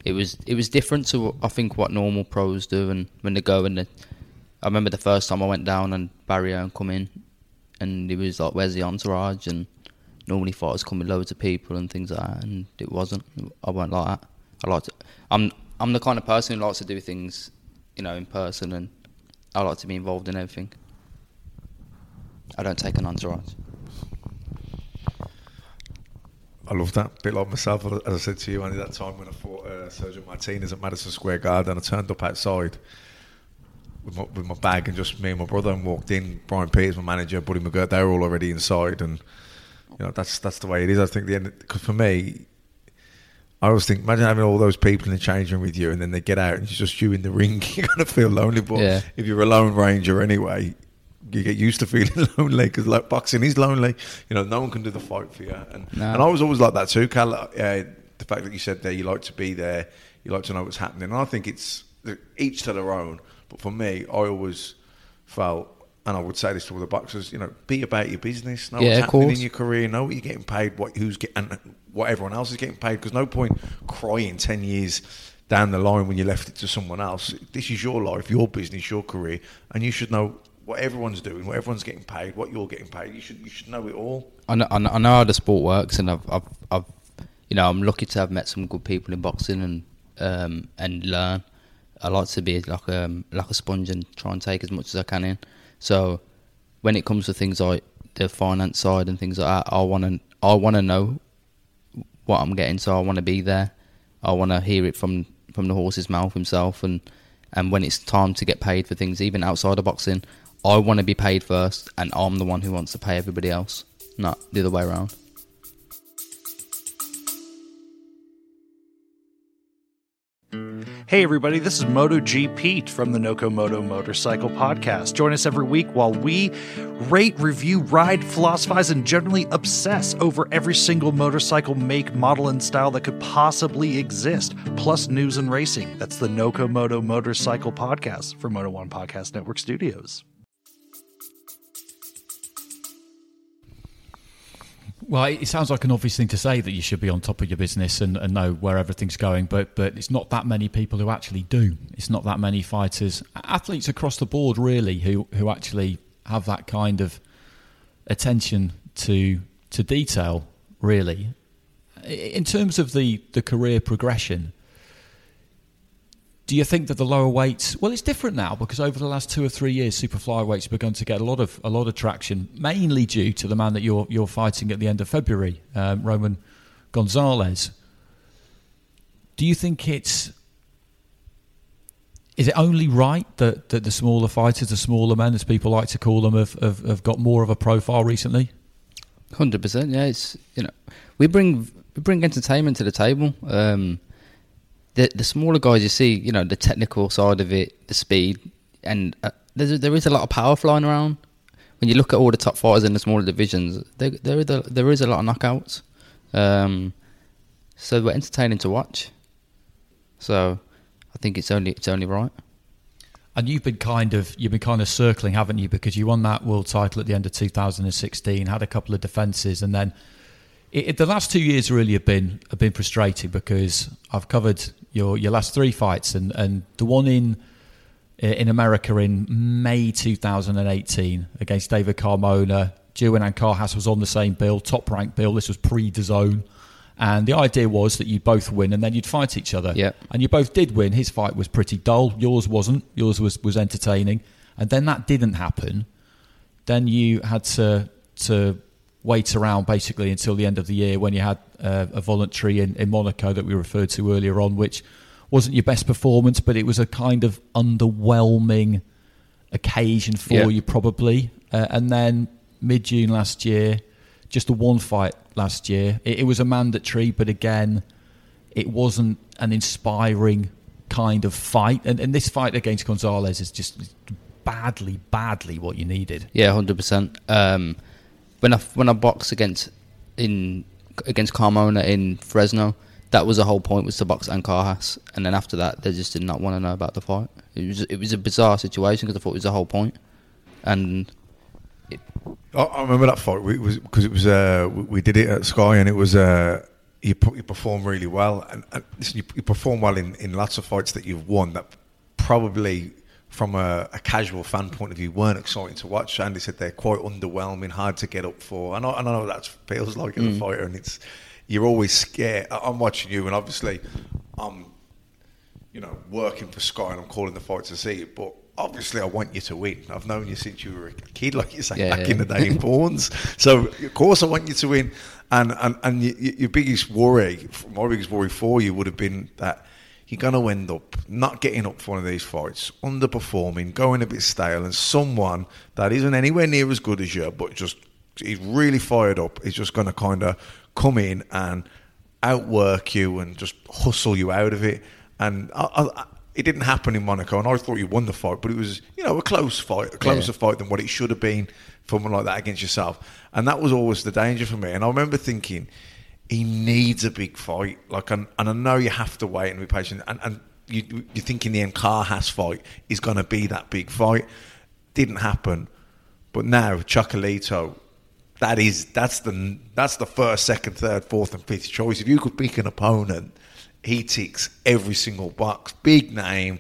it was it was different to I think what normal pros do and when they go and they, I remember the first time I went down and Barry and come in and he was like where's the entourage? And normally fighters come with loads of people and things like that and it wasn't I won't like that. I like to I'm I'm the kind of person who likes to do things you know in person and I like to be involved in everything. I don't take an entourage I love that. bit like myself, as I said to you, Andy, that time when I fought uh, Sergio Martinez at Madison Square Garden, I turned up outside with my, with my bag and just me and my brother and walked in. Brian Peters, my manager, Buddy McGirt, they were all already inside, and you know that's that's the way it is. I think the end because for me, I always think imagine having all those people in the changing room with you, and then they get out and it's just you in the ring. You're gonna feel lonely, but Yeah. if you're a lone ranger anyway. You get used to feeling lonely because like boxing is lonely. You know, no one can do the fight for you, and No. and I was always like that too, Kal. Uh, the fact that you said there, you like to be there, you like to know what's happening. And I think it's each to their own. But for me, I always felt, and I would say this to all the boxers, you know, be about your business, know Yeah, what's happening in your career, know what you're getting paid, what who's getting, and what everyone else is getting paid. Because no point crying ten years down the line when you left it to someone else. This is your life, your business, your career, and you should know what everyone's doing, what everyone's getting paid, what you're getting paid. You should you should know it all. I know, I know how the sport works, and I've, I've, I've, you know, I'm lucky to have met some good people in boxing and um, and learn. I like to be like um, like a sponge and try and take as much as I can in. So when it comes to things like the finance side and things like that, I want to I want to know what I'm getting. So I want to be there. I want to hear it from from the horse's mouth himself, and and when it's time to get paid for things, even outside of boxing, I want to be paid first, and I'm the one who wants to pay everybody else, not the other way around. Hey, everybody, this is MotoGPete from the Noco Moto Motorcycle Podcast. Join us every week while we rate, review, ride, philosophize, and generally obsess over every single motorcycle make, model, and style that could possibly exist, plus news and racing. That's the Noco Moto Motorcycle Podcast from Moto One Podcast Network Studios. Well, it sounds like an obvious thing to say that you should be on top of your business and, and know where everything's going, but but it's not that many people who actually do. It's not that many fighters, athletes across the board, really, who who actually have that kind of attention to to detail. Really, in terms of the the career progression, do you think that the lower weights? Well, it's different now because over the last two or three years, super flyweights have begun to get a lot of a lot of traction, mainly due to the man that you're you're fighting at the end of February, um, Roman Gonzalez. Do you think it's is it only right that, that the smaller fighters, the smaller men, as people like to call them, have, have, have got more of a profile recently? Hundred percent, yeah. It's you know we bring we bring entertainment to the table. Um, the the smaller guys you see, you know, the technical side of it, the speed, and uh, there's there is a lot of power flying around. When you look at all the top fighters in the smaller divisions, there there is a, there is a lot of knockouts. Um, so we're entertaining to watch. So I think it's only it's only right. And you've been kind of you've been kind of circling, haven't you? Because you won that world title at the end of 2016, had a couple of defences, and then it, it- the last two years really have been have been frustrating because I've covered your your last three fights, and and the one in eh, in America in May 2018 against David Carmona, Jerwin Ancajas was on the same bill, top ranked bill. This was pre DAZN. And the idea was that you'd both win and then you'd fight each other. Yeah. And you both did win. His fight was pretty dull. Yours wasn't. Yours was, was entertaining. And then that didn't happen. Then you had to to wait around basically until the end of the year when you had uh, a voluntary in, in Monaco that we referred to earlier on, which wasn't your best performance, but it was a kind of underwhelming occasion for Yeah. you probably. Uh, and then mid June last year, just a one fight last year. It, it was a mandatory, but again, it wasn't an inspiring kind of fight. And, and this fight against Gonzalez is just badly, badly what you needed. Yeah, hundred percent. When I when I boxed against in against Carmona in Fresno, that was the whole point was to box Ancajas, and then after that, they just did not want to know about the fight. It was it was a bizarre situation because I thought it was the whole point, and I, remember that fight. Was because it was uh, we, did it at Sky, and it was uh, you, you performed really well, and, and listen, you, you perform well in, in lots of fights that you've won that probably from a, a casual fan point of view weren't exciting to watch. Andy said they're quite underwhelming, hard to get up for. And I, and I know what that feels like as a Mm. fighter, and it's you're always scared. I'm watching you, and obviously, I'm you know, working for Sky and I'm calling the fight to see it. But obviously, I want you to win. I've known you since you were a kid, like you say, Yeah, back yeah. in the day in Pawns. So, of course, I want you to win. And and, and y y- your biggest worry, my biggest worry for you would have been that you're going to end up not getting up for one of these fights, underperforming, going a bit stale, and someone that isn't anywhere near as good as you, but just is really fired up, is just going to kind of come in and outwork you and just hustle you out of it. And I, I, it didn't happen in Monaco, and I thought you won the fight, but it was you know a close fight, a closer Yeah. fight than what it should have been for someone like that against yourself. And that was always the danger for me. And I remember thinking he needs a big fight, like, and, and I know you have to wait and be patient. And, and you, you're thinking the Ancajas fight is going to be that big fight. Didn't happen, but now Chocolatito that is that's the that's the first, second, third, fourth, and fifth choice. If you could pick an opponent, he ticks every single box. Big name,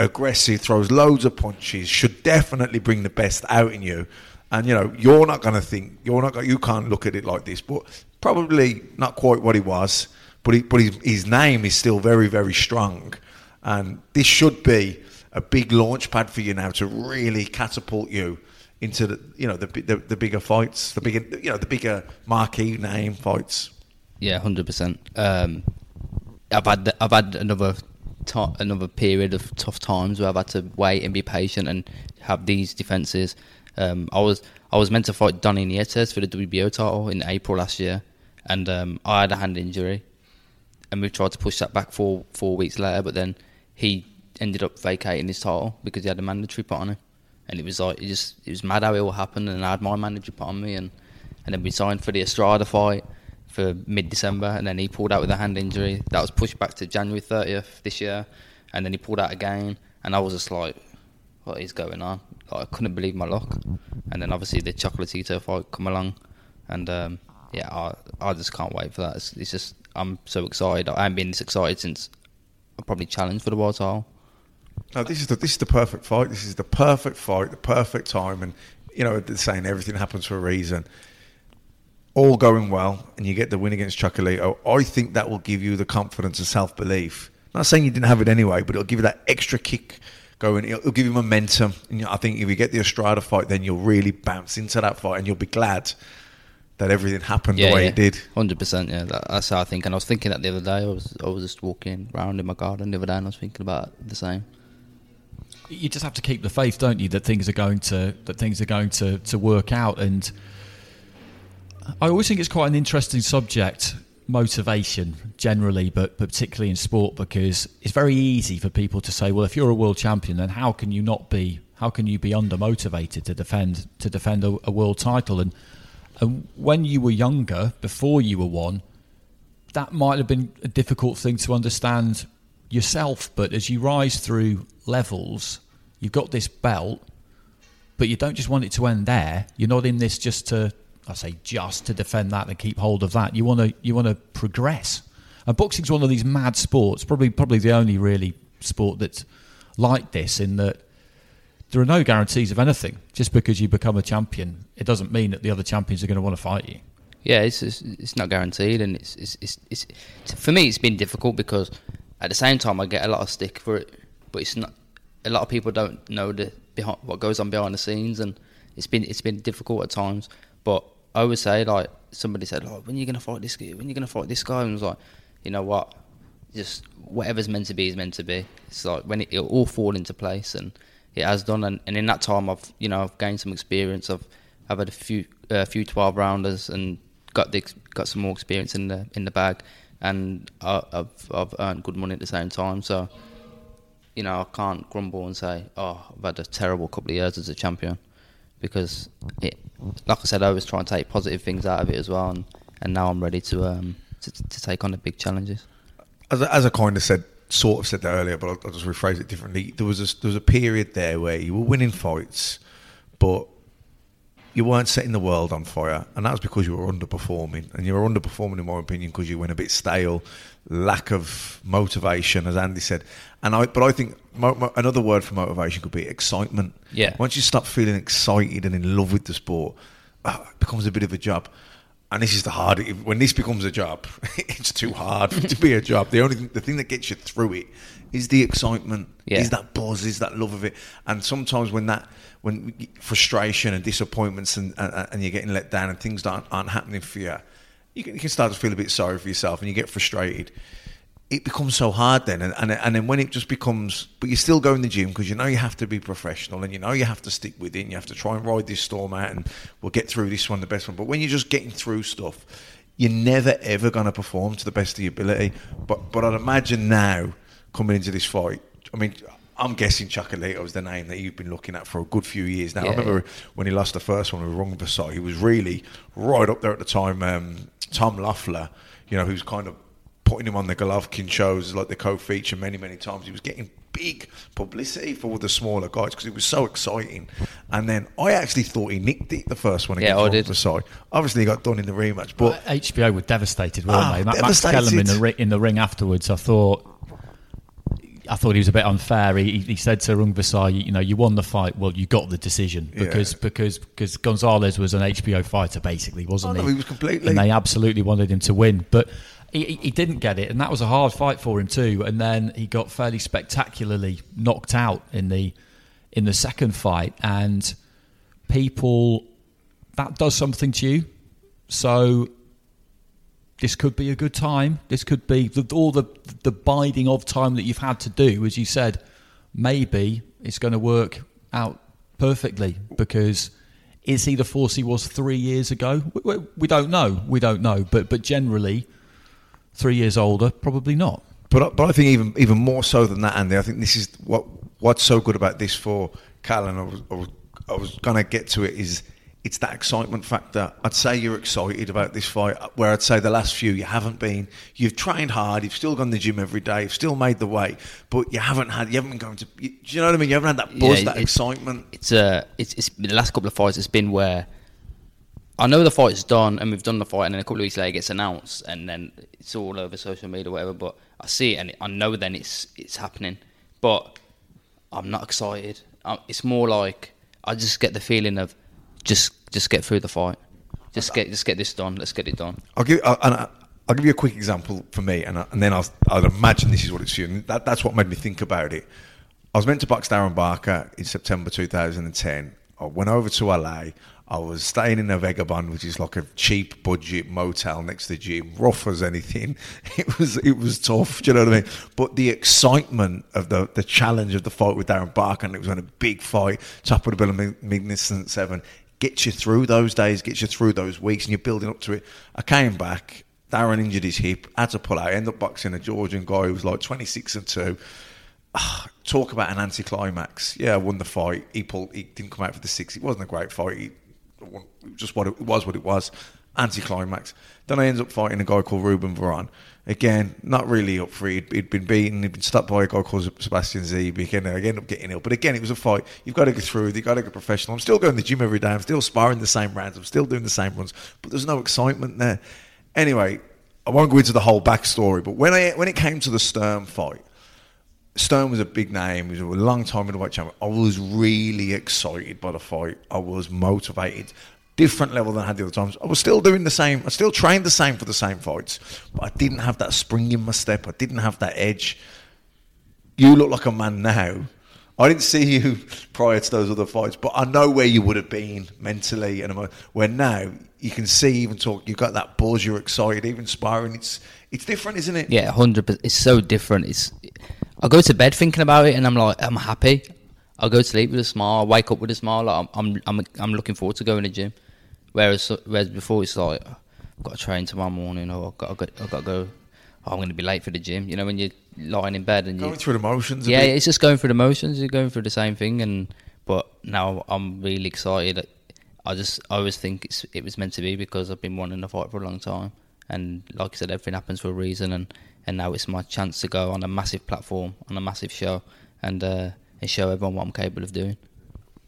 aggressive, throws loads of punches. Should definitely bring the best out in you. And you know you're not going to think you're not. Gonna, you can't look at it like this, but probably not quite what he was. But he, but his, his name is still very very strong, and this should be a big launch pad for you now to really catapult you into the you know the the, the bigger fights, the bigger you know the bigger marquee name fights. Yeah, hundred percent. Um, I've had the, I've had another another period of tough times where I've had to wait and be patient and have these defenses. Um, I was I was meant to fight Donnie Nietes for the WBO title in April last year, and um, I had a hand injury, and we tried to push that back four four weeks later, but then he ended up vacating his title because he had a mandatory put on him, and it was like it just it was mad how it all happened, and I had my mandatory put on me, and and then we signed for the Estrada fight for mid December, and then he pulled out with a hand injury. That was pushed back to January 30th this year, and then he pulled out again, and I was just like, what is going on? Like, I couldn't believe my luck. And then obviously the Chocolatito fight come along, and um, yeah, I, I just can't wait for that. It's, it's just I'm so excited. I haven't been this excited since I probably challenged for the world title. No, this is the this is the perfect fight. This is the perfect fight, the perfect time, and you know they're saying everything happens for a reason. All going well, and you get the win against Chocolatito. I think that will give you the confidence and self belief. Not saying you didn't have it anyway, but it'll give you that extra kick going. It'll, it'll give you momentum. And you know, I think if you get the Estrada fight, then you'll really bounce into that fight, and you'll be glad that everything happened the way it did. Hundred percent, yeah. That, that's how I think. And I was thinking that the other day. I was I was just walking around in my garden the other day, and I was thinking about the same. you just have to keep the faith, don't you, that things are going to that things are going to, to work out. And I always think it's quite an interesting subject, motivation generally, but, particularly in sport, because it's very easy for people to say, well, if you're a world champion, then how can you not be? How can you be under motivated to defend to defend a, a world title? And and when you were younger, before you were one, that might have been a difficult thing to understand yourself. But as you rise through levels, you've got this belt, but you don't just want it to end there. You're not in this just to, I say, just to defend that and keep hold of that. You want to, you want to progress. And boxing's one of these mad sports. Probably, probably the only really sport that's like this in that there are no guarantees of anything. Just because you become a champion, it doesn't mean that the other champions are going to want to fight you. Yeah, it's it's, it's not guaranteed, and it's, it's it's it's for me it's been difficult because at the same time I get a lot of stick for it, but it's not. A lot of people don't know the behind what goes on behind the scenes, and it's been it's been difficult at times. But I would say like somebody said, like, when are you gonna fight this guy? When are you gonna fight this guy? And I was like, you know what? Just whatever's meant to be is meant to be. It's like when it, all fall into place, and it has done. And, and in that time, I've you know I've gained some experience. I've I've had a few a uh, few twelve rounders and got the got some more experience in the in the bag, and I, I've I've earned good money at the same time. So, you know, I can't grumble and say, oh, I've had a terrible couple of years as a champion, because it, like I said, I was trying to take positive things out of it as well, and, and now I'm ready to um to, to take on the big challenges. As, I- as I kind of said, sort of said that earlier, but I'll, I'll just rephrase it differently. There was a, there was a period there where you were winning fights, but you weren't setting the world on fire, and that was because you were underperforming, and you were underperforming, in my opinion, because you went a bit stale, lack of motivation, as Andy said. And I, but I think mo- mo- another word for motivation could be excitement. Yeah. Once you start feeling excited and in love with the sport, ah, it becomes a bit of a job. And this is the hard. When this becomes a job, it's too hard to be a job. The only thing, the thing that gets you through it is the excitement, Yeah. is that buzz, is that love of it. And sometimes when that, when frustration and disappointments and and, and you're getting let down and things aren't, aren't happening for you, you can, you can start to feel a bit sorry for yourself and you get frustrated. It becomes so hard then, and, and and then when it just becomes, but you still go in the gym because you know you have to be professional and you know you have to stick with it. and You have to try and ride this storm out, and we'll get through this one the best one. But when you're just getting through stuff, you're never ever going to perform to the best of your ability. But but I'd imagine now coming into this fight, I mean, I'm guessing Chocolate was the name that you've been looking at for a good few years now. I Yeah, remember when he lost the first one with Rungvisai, he was really right up there at the time. Um, Tom Loeffler, you know, who's kind of putting him on the Golovkin shows, like the co-feature many, many times. He was getting big publicity for all the smaller guys because it was so exciting. And then I actually thought he nicked it the first one Yeah, against I did. Versailles. Obviously, he got done in the rematch, but HBO were devastated, weren't Ah, they? Ma- Max devastated. Kellerman in the ri- in the ring afterwards. I thought. I thought he was a bit unfair. He, he said to Rungvisai, "You know, you won the fight. Well, you got the decision Yeah. because because because Gonzalez was an HBO fighter, basically, wasn't Oh, no, he? he was completely- And they absolutely wanted him to win, but he, he- didn't get it, and that was a hard fight for him too. And then he got fairly spectacularly knocked out in the in the second fight, and people that does something to you. So this could be a good time. This could be the, all the the biding of time that you've had to do, as you said. Maybe it's going to work out perfectly because is he the force he was three years ago? We, we, we don't know. We don't know. But but generally, three years older, probably not. But I- but I think even even more so than that, Andy. I think this is what what's so good about this for Kal, and I was I was, I was gonna get to it is it's that excitement factor. I'd say you're excited about this fight, where I'd say the last few you haven't been. You've trained hard. You've still gone to the gym every day. You've still made the weight, but you haven't had. You haven't been going to. You, do you know what I mean? You haven't had that buzz, Yeah, that it- excitement. It's uh, it's, it's the last couple of fights. It's been where I know the fight's done and we've done the fight, and then a couple of weeks later it gets announced, and then it's all over social media, whatever. But I see it, and I know then it's it's happening, but I'm not excited. i it's more like I just get the feeling of just just get through the fight, just get just get this done. Let's get it done. I'll give I'll, and I- I'll give you a quick example for me, and, I, and then I'll, I'd imagine this is what it's for you. That, that's what made me think about it. I was meant to box Darren Barker in September 2010. I went over to LA. I was staying in a Vagabond, which is like a cheap budget motel next to the gym, rough as anything. It was it was tough, do you know what I mean? But the excitement of the the challenge of the fight with Darren Barker, and it was on a big fight, top of the bill, of Magnificent Seven, gets you through those days, gets you through those weeks, and you're building up to it. I came back Darren injured his hip, had to pull out, ended up boxing a Georgian guy who was like 26 and 2. Ah, talk about an anticlimax. Yeah, I won the fight. He pulled, he didn't come out for the six. It wasn't a great fight. He, just what it, it was, what it was. Anticlimax. Then I ended up fighting a guy called Ruben Varon. Again, not really up for it. He'd, been beaten. He'd been stopped by a guy called Sebastian Zbik. Again, I ended up getting ill. But again, it was a fight. You've got to go through. You've got to get professional. I'm still going to the gym every day. I'm still sparring the same rounds. I'm still doing the same runs. But there's no excitement there. Anyway, I won't go into the whole backstory. But when I when it came to the Sturm fight, Sturm was a big name. He was a long time in the white champion. I was really excited by the fight. I was motivated. Different level than I had the other times. I was still doing the same. I still trained the same for the same fights, but I didn't have that spring in my step. I didn't have that edge. You look like a man now. I didn't see you prior to those other fights, but I know where you would have been mentally and where now you can see even talk. You've got that buzz. You're excited. Even sparring, it's it's different, isn't it? Yeah, hundred percent. It's so different. It's I go to bed thinking about it, and I'm like, I'm happy. I go to sleep with a smile. I wake up with a smile. Like I'm, I'm, I'm, I'm looking forward to going to the gym. Whereas, whereas before it's like, I've got to train tomorrow morning, or I've got, I've got, I've got to go. Oh, I'm going to be late for the gym. You know, when you're lying in bed and going you through the motions. Yeah, it's just going through the motions. You're going through the same thing, and but now I'm really excited. I just, I always think it's, it was meant to be because I've been wanting to fight for a long time, and like I said, everything happens for a reason, and and now it's my chance to go on a massive platform, on a massive show, and uh, and show everyone what I'm capable of doing.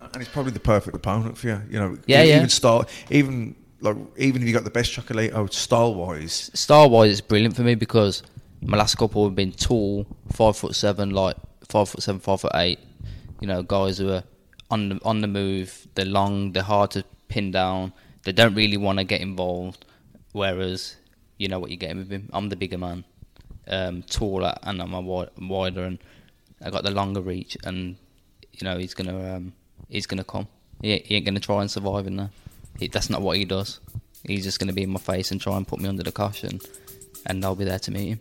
and it's probably the perfect opponent for you. You know, Yeah, even yeah. Even style, even like even if you got the best chocolate, oh, style wise, Style wise, it's brilliant for me because my last couple have been tall, five foot seven, like five foot seven, five foot eight. You know, guys who are on the on the move. They're long. They're hard to pin down. They don't really want to get involved. Whereas, you know what you're getting with him. I'm the bigger man, um, taller, and I'm a wider, and I got the longer reach. And you know, he's gonna um, he's gonna come. He, he ain't gonna try and survive in there. He, that's not what he does. He's just gonna be in my face and try and put me under the caution, and I'll be there to meet him.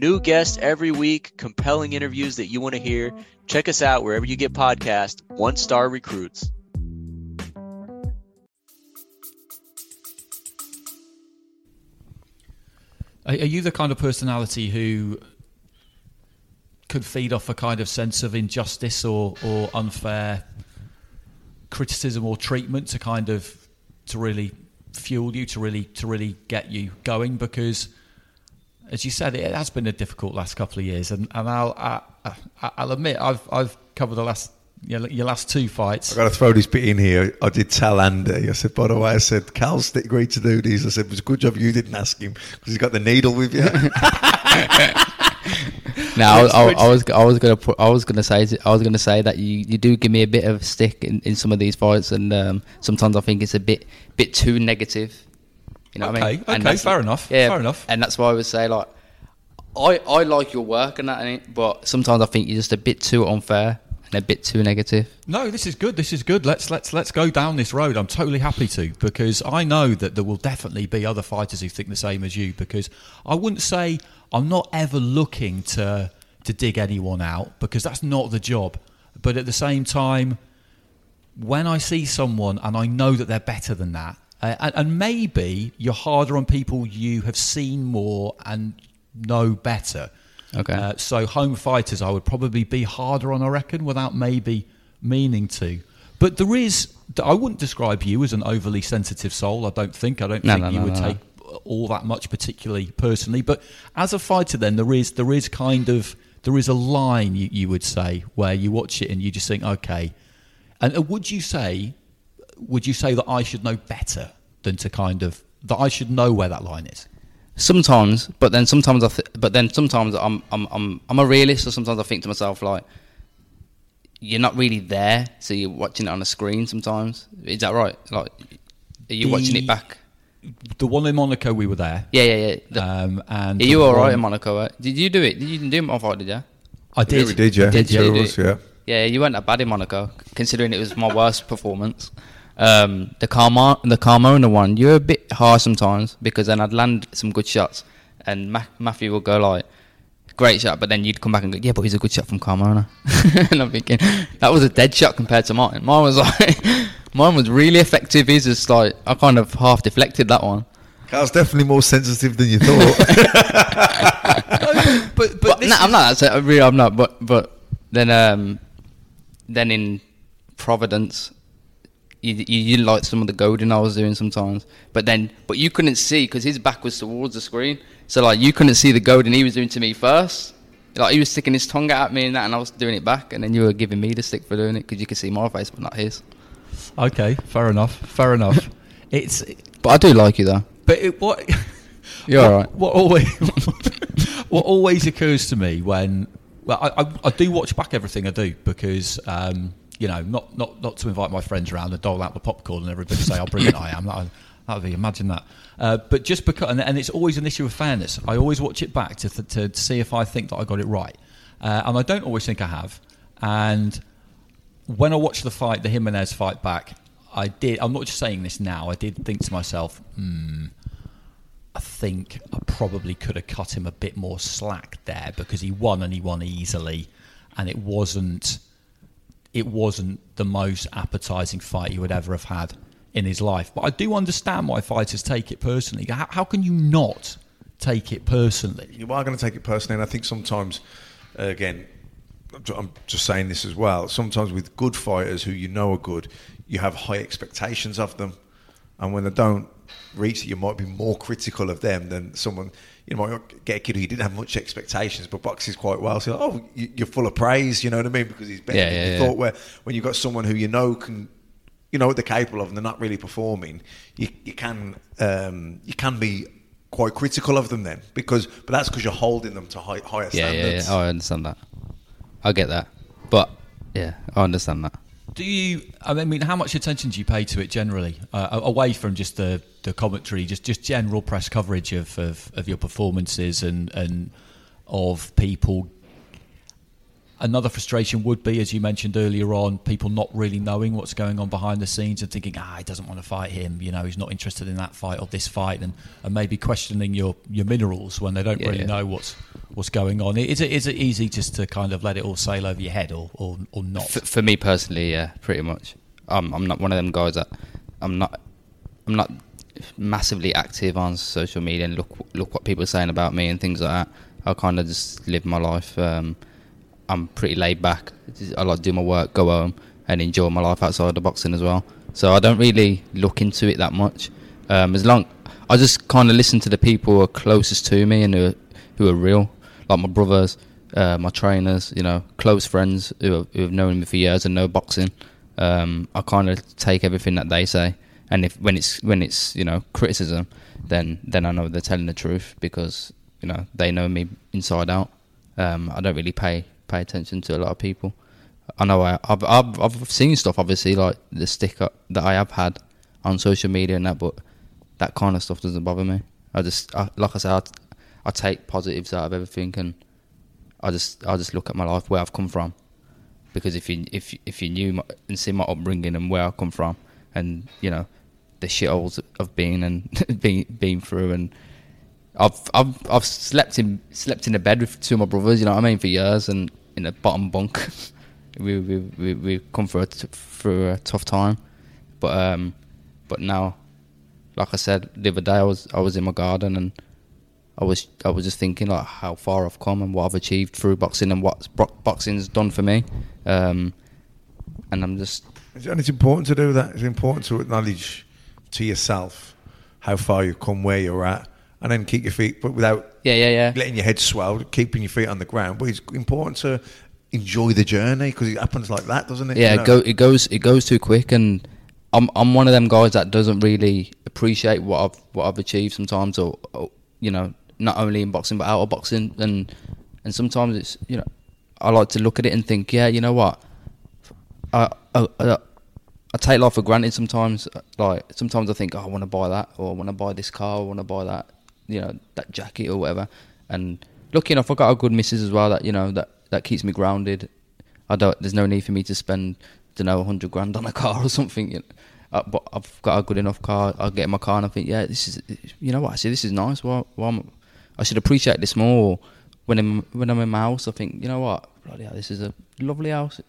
New guests every week, compelling interviews that you want to hear. Check us out wherever you get podcasts. One Star Recruits. Are, you the kind of personality who could feed off a kind of sense of injustice or, or unfair criticism or treatment to kind of to really fuel you to really to really get you going because as you said it has been a difficult last couple of years and, and I'll I, I, I'll admit I've I've covered the last your, your last two fights I've got to throw this bit in here. I did tell Andy. I said, by the way, I said, Kal's agreed to do these. I said, it was a good job you didn't ask him because he's got the needle with you. Now, I, I, I was I was gonna put, I was gonna say I was gonna say that you, you do give me a bit of stick in, in some of these fights, and um, sometimes I think it's a bit bit too negative. You know what I Okay, mean? okay, that's- fair enough, Yeah, fair enough. And that's why I would say like, I I like your work and that, but sometimes I think you're just a bit too unfair and a bit too negative. No, this is good. This is good. Let's let's let's go down this road. I'm totally happy to because I know that there will definitely be other fighters who think the same as you. Because I wouldn't say I'm not ever looking to to dig anyone out because that's not the job. But at the same time, when I see someone and I know that they're better than that, uh, and, and maybe you're harder on people you have seen more and know better. Okay. Uh, so home fighters, I would probably be harder on, I reckon, without maybe meaning to. But there is, I wouldn't describe you as an overly sensitive soul. I don't think. I don't No, think no, you no, would no, no. take all that much particularly personally. But as a fighter, then there is there is kind of there is a line you, you would say where you watch it and you just think, okay. And uh, would you say, would you say that I should know better than to kind of that I should know where that line is? Sometimes, but then sometimes I, th- but then sometimes I'm, I'm, I'm, I'm a realist. So sometimes I think to myself like, you're not really there, so you're watching it on a screen sometimes. Is that right? Like, are you watching it back? The one in Monaco, we were there. Yeah, yeah, yeah. The- Um, and Are you the all right one- in Monaco? Right? Did you do it? Did you do it on did you? I did. Yeah, we did, yeah. Did you? Yeah, Did it was, you? yeah. Yeah, you weren't that bad in Monaco, considering it was my worst performance. Um, the Carmo- the Carmona one, you're a bit harsh sometimes because then I'd land some good shots, and Ma- Matthew would go like, "Great shot," but then you'd come back and go, "Yeah, but he's a good shot from Carmona," and I'm thinking that was a dead shot compared to mine. Mine was like, mine was really effective. He's just like I kind of half deflected that one. Kal's definitely more sensitive than you thought. but but no, I'm not. I really, I'm not. But but then um, then in Providence, you, you, like some of the goading I was doing sometimes. But then but you couldn't see because his back was towards the screen. So like you couldn't see the goading he was doing to me first. Like he was sticking his tongue out at me and that, and I was doing it back, and then you were giving me the stick for doing it because you could see my face but not his. Okay, fair enough. Fair enough. It's. But I do like you though. But it, what? You're what, all right. What always, what always occurs to me when, well, I, I, I do watch back everything I do because, um, you know, not, not not to invite my friends around and dole out the popcorn and everybody say how brilliant I am. That, would be imagine that. Uh, but just because, and, and it's always an issue of fairness. I always watch it back to to, to see if I think that I got it right, uh, and I don't always think I have. And when I watched the fight, the Jimenez fight back, I did. I'm not just saying this now. I did think to myself, hmm. I think I probably could have cut him a bit more slack there because he won and he won easily, and it wasn't it wasn't the most appetizing fight he would ever have had in his life. But I do understand why fighters take it personally. How, how can you not take it personally? you are going to take it personally, and I think sometimes, uh, again, I'm I'm just saying this as well. Sometimes with good fighters who you know are good, you have high expectations of them, and when they don't reach that you might be more critical of them than someone. You know, might get a kid who you didn't have much expectations, but boxes quite well. So, oh, you- you're full of praise. You know what I mean? Because he's better Yeah, than yeah, you yeah. thought. Where when you've got someone who you know can you know what they're capable of and they're not really performing, you, you can um, you can be quite critical of them then because but that's because you're holding them to high, higher Yeah, yeah, yeah. Oh, I understand that. I get that. But yeah, I understand that. Do you? I mean, how much attention do you pay to it generally, uh, away from just the, the commentary, just just general press coverage of, of, of your performances and and of people? Another frustration would be, as you mentioned earlier on, people not really knowing what's going on behind the scenes and thinking, ah, he doesn't want to fight him. You know, he's not interested in that fight or this fight, and, and maybe questioning your, your minerals when they don't Yeah, really yeah. know what's what's going on. Is it is it easy just to kind of let it all sail over your head, or or, or not? For, for me personally, yeah, pretty much. Um, I'm not one of them guys that I'm not. I'm not massively active on social media and look look what people are saying about me and things like that. I kind of just live my life. Um, I'm pretty laid back. I like do my work, go home, and enjoy my life outside the boxing as well. So I don't really look into it that much. Um, as long I just kind of listen to the people who are closest to me and who are, who are real, like my brothers, uh, my trainers, you know, close friends who have, who have known me for years and know boxing. Um, I kind of take everything that they say, and if when it's when it's you know criticism, then then I know they're telling the truth because you know they know me inside out. Um, I don't really pay pay attention to a lot of people. I know I, I've, I've I've seen stuff obviously like the stick up that I have had on social media and that, but that kind of stuff doesn't bother me. I just I, like I said, I, I take positives out of everything and I just I just look at my life where I've come from because if you if if you knew my, and see my upbringing and where I come from and you know the shitholes I've been and been been through. And I've I've I've slept in slept in a bed with two of my brothers you know what I mean for years and in a bottom bunk. We we we we come through a t- through a tough time. But um but now like I said the other day I was I was in my garden and I was I was just thinking like how far I've come and what I've achieved through boxing and what bo- boxing's done for me. Um and I'm just And it's important to do that. It's important to acknowledge to yourself how far you've come, where you're at, and then keep your feet, but without Yeah, yeah, yeah. letting your head swell, keeping your feet on the ground. But it's important to enjoy the journey because it happens like that, doesn't it? yeah, You it go it goes it goes too quick, and I'm I'm one of them guys that doesn't really appreciate what I've what I've achieved sometimes, or, or you know, not only in boxing but out of boxing, and and sometimes it's you know, I like to look at it and think, yeah, you know what, I, I, I, I take life for granted sometimes. Like sometimes I think, oh, I want to buy that, or I want to buy this car, or I want to buy that, you know, that jacket or whatever. And lucky enough, I got a good missus as well. That you know that that keeps me grounded. I don't. There's no need for me to spend, don't know, hundred grand on a car or something. You know. uh, but I've got a good enough car. I get in my car and I think, yeah, this is, you know what? I see this is nice. Well, well I should appreciate this more. When I'm when I'm in my house, I think, you know what? Bloody hell, this is a lovely house.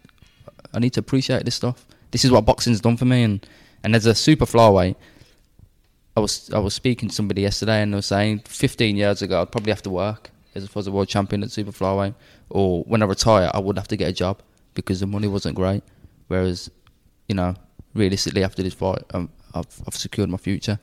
I need to appreciate this stuff. This is what boxing's done for me. And and as a super flyweight, I was I was speaking to somebody yesterday and they were saying 15 years ago I'd probably have to work as if I was a world champion at super flyweight, or when I retire I would have to get a job because the money wasn't great. Whereas, you know, realistically after this fight, um, I've I've secured my future.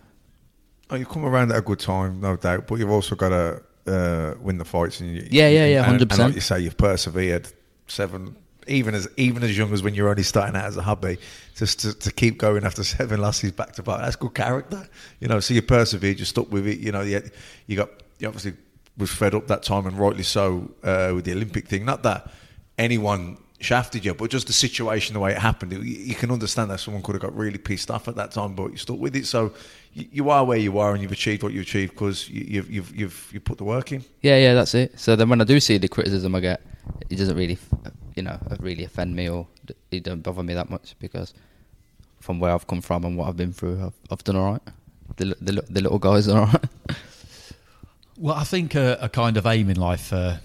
Oh, you've come around at a good time, no doubt. But you've also got to uh, win the fights. And you, Yeah, yeah, yeah, And 100%. like you say, you've persevered seven, even as even as young as when you're only starting out as a hobby, just to, to keep going after seven losses back to back. That's good character, you know. So you persevered, you stuck with it. You know, you, you got you obviously was fed up that time, and rightly so uh, with the Olympic thing. Not that anyone shafted you, but just the situation, the way it happened, you, you can understand that someone could have got really pissed off at that time, but you stuck with it. So you, you are where you are, and you've achieved what you achieved because you, you've you've you've you put the work in. Yeah, yeah, that's it. So then when I do see the criticism I get, it doesn't really, you know, really offend me or it don't bother me that much because from where I've come from and what I've been through, I've, I've done all right. The, the, the little guys are all right. Well, I think a, a kind of aim in life uh,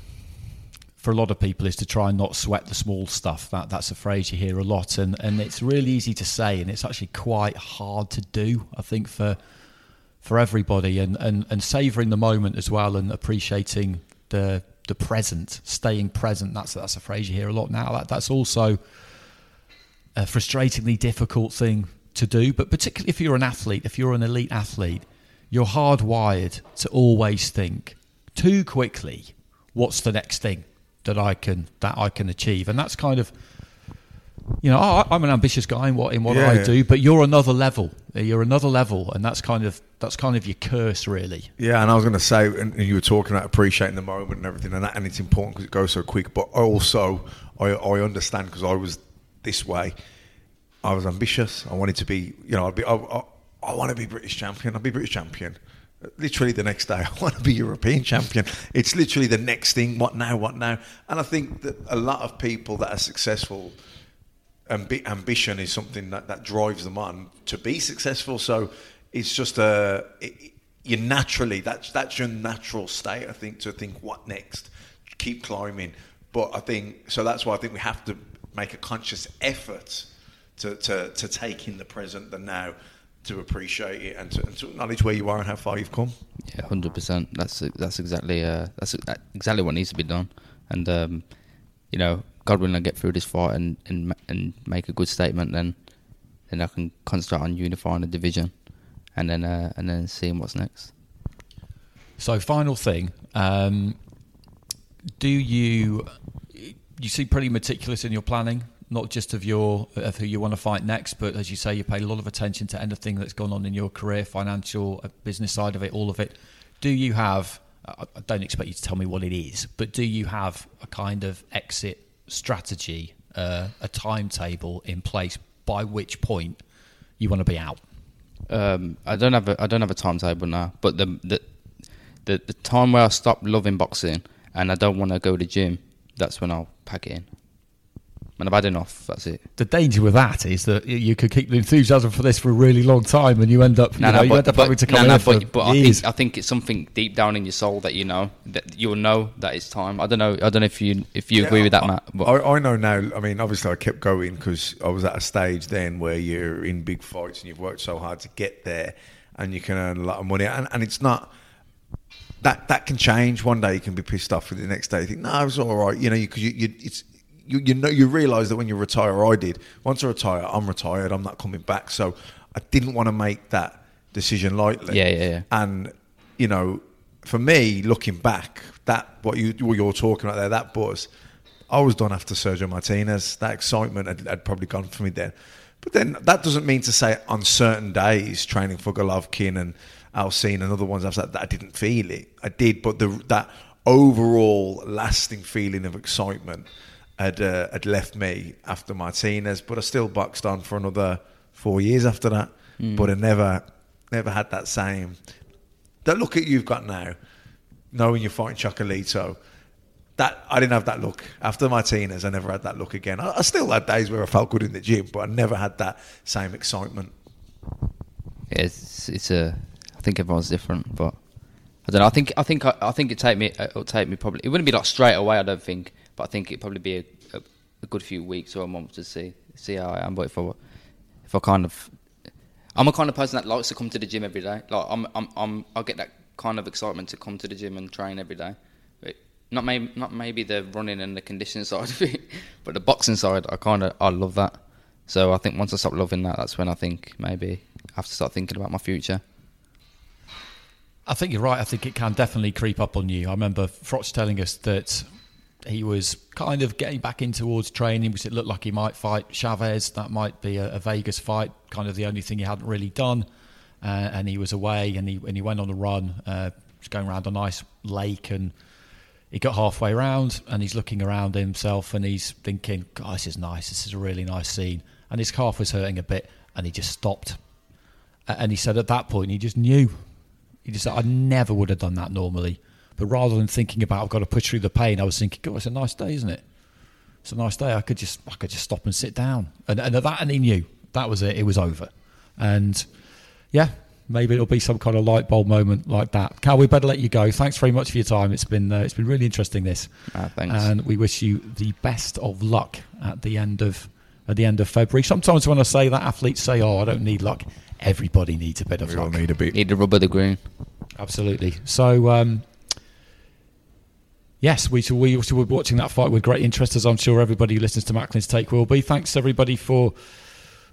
for a lot of people is to try and not sweat the small stuff. That that's a phrase you hear a lot, and and it's really easy to say, and it's actually quite hard to do. I think for for everybody, and and and savouring the moment as well, and appreciating the the present, staying present. That's that's a phrase you hear a lot now. That that's also a frustratingly difficult thing to do. But particularly if you're an athlete, if you're an elite athlete, you're hardwired to always think too quickly. What's the next thing that I can that I can achieve? And that's kind of you know, I, I'm an ambitious guy in what in what Yeah, I yeah. do, but you're another level. You're another level, and that's kind of that's kind of your curse, really. Yeah, and I was going to say, and, you were talking about appreciating the moment and everything, and that, and it's important because it goes so quick. But also, I, I understand because I was this way. I was ambitious. I wanted to be, you know, I'd be, I, I, I want to be British champion. I'd be British champion. Literally the next day, I want to be European champion. It's literally the next thing. What now? What now? And I think that a lot of people that are successful ambi- ambition is something that, that drives them on to be successful. So it's just a it, you naturally that's that's your natural state. I think to think what next, keep climbing. But I think so. That's why I think we have to make a conscious effort to to, to take in the present, the now, to appreciate it and to, and to acknowledge where you are and how far you've come. Yeah, hundred percent. That's that's exactly uh, that's exactly what needs to be done. And um, you know, God willing, I get through this fight and and and make a good statement, then then I can concentrate on unifying the division, and then uh, and then seeing what's next. So, final thing: um, Do you you seem pretty meticulous in your planning, not just of your of who you want to fight next, but as you say, you pay a lot of attention to anything that's gone on in your career, financial, uh, business side of it, all of it. Do you have? I don't expect you to tell me what it is, but do you have a kind of exit strategy, uh, a timetable in place by which point you want to be out? Um, I don't have a I don't have a timetable now, but the the the, the time where I stop loving boxing and I don't want to go to the gym, that's when I'll pack it in. When I've had enough, that's it. The danger with that is that you could keep the enthusiasm for this for a really long time, and you end up, you know, you end up having to come no, in no, for but, but I think I think it's something deep down in your soul that you know that you'll know that it's time. I don't know. I don't know if you if you agree Yeah, with that, I, Matt. But I, I know now. I mean, obviously, I kept going because I was at a stage then where you're in big fights and you've worked so hard to get there, and you can earn a lot of money. And, and it's not that that can change. One day you can be pissed off, and the next day you think, no, it's all right. You know, because you, you it's. You, you know you realise that when you retire, I did. Once I retire, I'm retired. I'm not coming back. So I didn't want to make that decision lightly. Yeah, yeah, yeah. And you know, for me, looking back, that what you what you're talking about there, that buzz, I was done after Sergio Martinez. That excitement had, had probably gone for me then. But then that doesn't mean to say on certain days, training for Golovkin and Alcine and other ones, I was like, that I didn't feel it. I did, but the that overall lasting feeling of excitement had uh, had left me after Martinez, but I still boxed on for another four years after that. Mm. But I never never had that same that look at you've got now, knowing you're fighting Chocolatito. That I didn't have that look after Martinez. I never had that look again. I, I still had days where I felt good in the gym, but I never had that same excitement. Yeah, it's it's a. I think everyone's different, but I don't know. I think I think I, I think it take me it'll take me probably. It wouldn't be like straight away. I don't think, but I think it'd probably be a, a, a good few weeks or a month to see see how I am. But if I if I kind of, I'm a kind of person that likes to come to the gym every day. Like I'm I'm, I'm I get that kind of excitement to come to the gym and train every day. But not maybe not maybe the running and the conditioning side of it, but the boxing side. I kind of I love that. So I think once I stop loving that, that's when I think maybe I have to start thinking about my future. I think you're right. I think it can definitely creep up on you. I remember Froch telling us that he was kind of getting back in towards training because it looked like he might fight Chavez. That might be a, a Vegas fight, kind of the only thing he hadn't really done. Uh, and he was away and he and he went on a run, uh, going around a nice lake and he got halfway around and he's looking around himself and he's thinking, God, this is nice. This is a really nice scene. And his calf was hurting a bit and he just stopped. And he said at that point, he just knew. He just said, I never would have done that normally. But rather than thinking about, I've got to push through the pain, I was thinking, God, it's a nice day, isn't it? It's a nice day. I could just, I could just stop and sit down. And, and that, and he knew that was it. It was over. And yeah, maybe it'll be some kind of light bulb moment like that. Kal, we better let you go. Thanks very much for your time. It's been uh, it's been really interesting. This, Ah, thanks. and we wish you the best of luck at the end of at the end of February. Sometimes when I say that, athletes say, "Oh, I don't need luck." Everybody needs a bit of We all luck. need a bit. Need the rubber, the green. Absolutely. So, um, yes, we so we also were watching that fight with great interest, as I'm sure everybody who listens to Macklin's Take will be. Thanks everybody for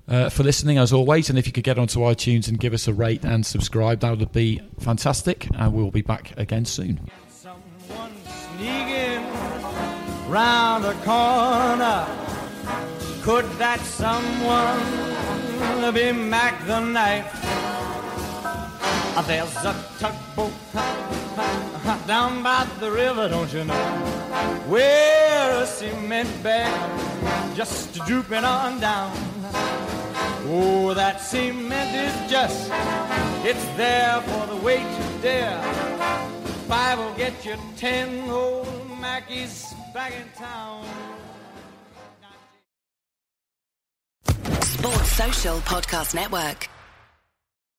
uh, for listening as always, and if you could get onto iTunes and give us a rate and subscribe, that would be fantastic. And we'll be back again soon. Someone sneaking round the corner. Could that someone be Mack the Knife? There's a tugboat down by the river, don't you know? Where a cement bag just drooping on down. Oh, that cement is just, it's there for the weight to dare. Five will get you ten old Mackies back in town. Sports Social Podcast Network.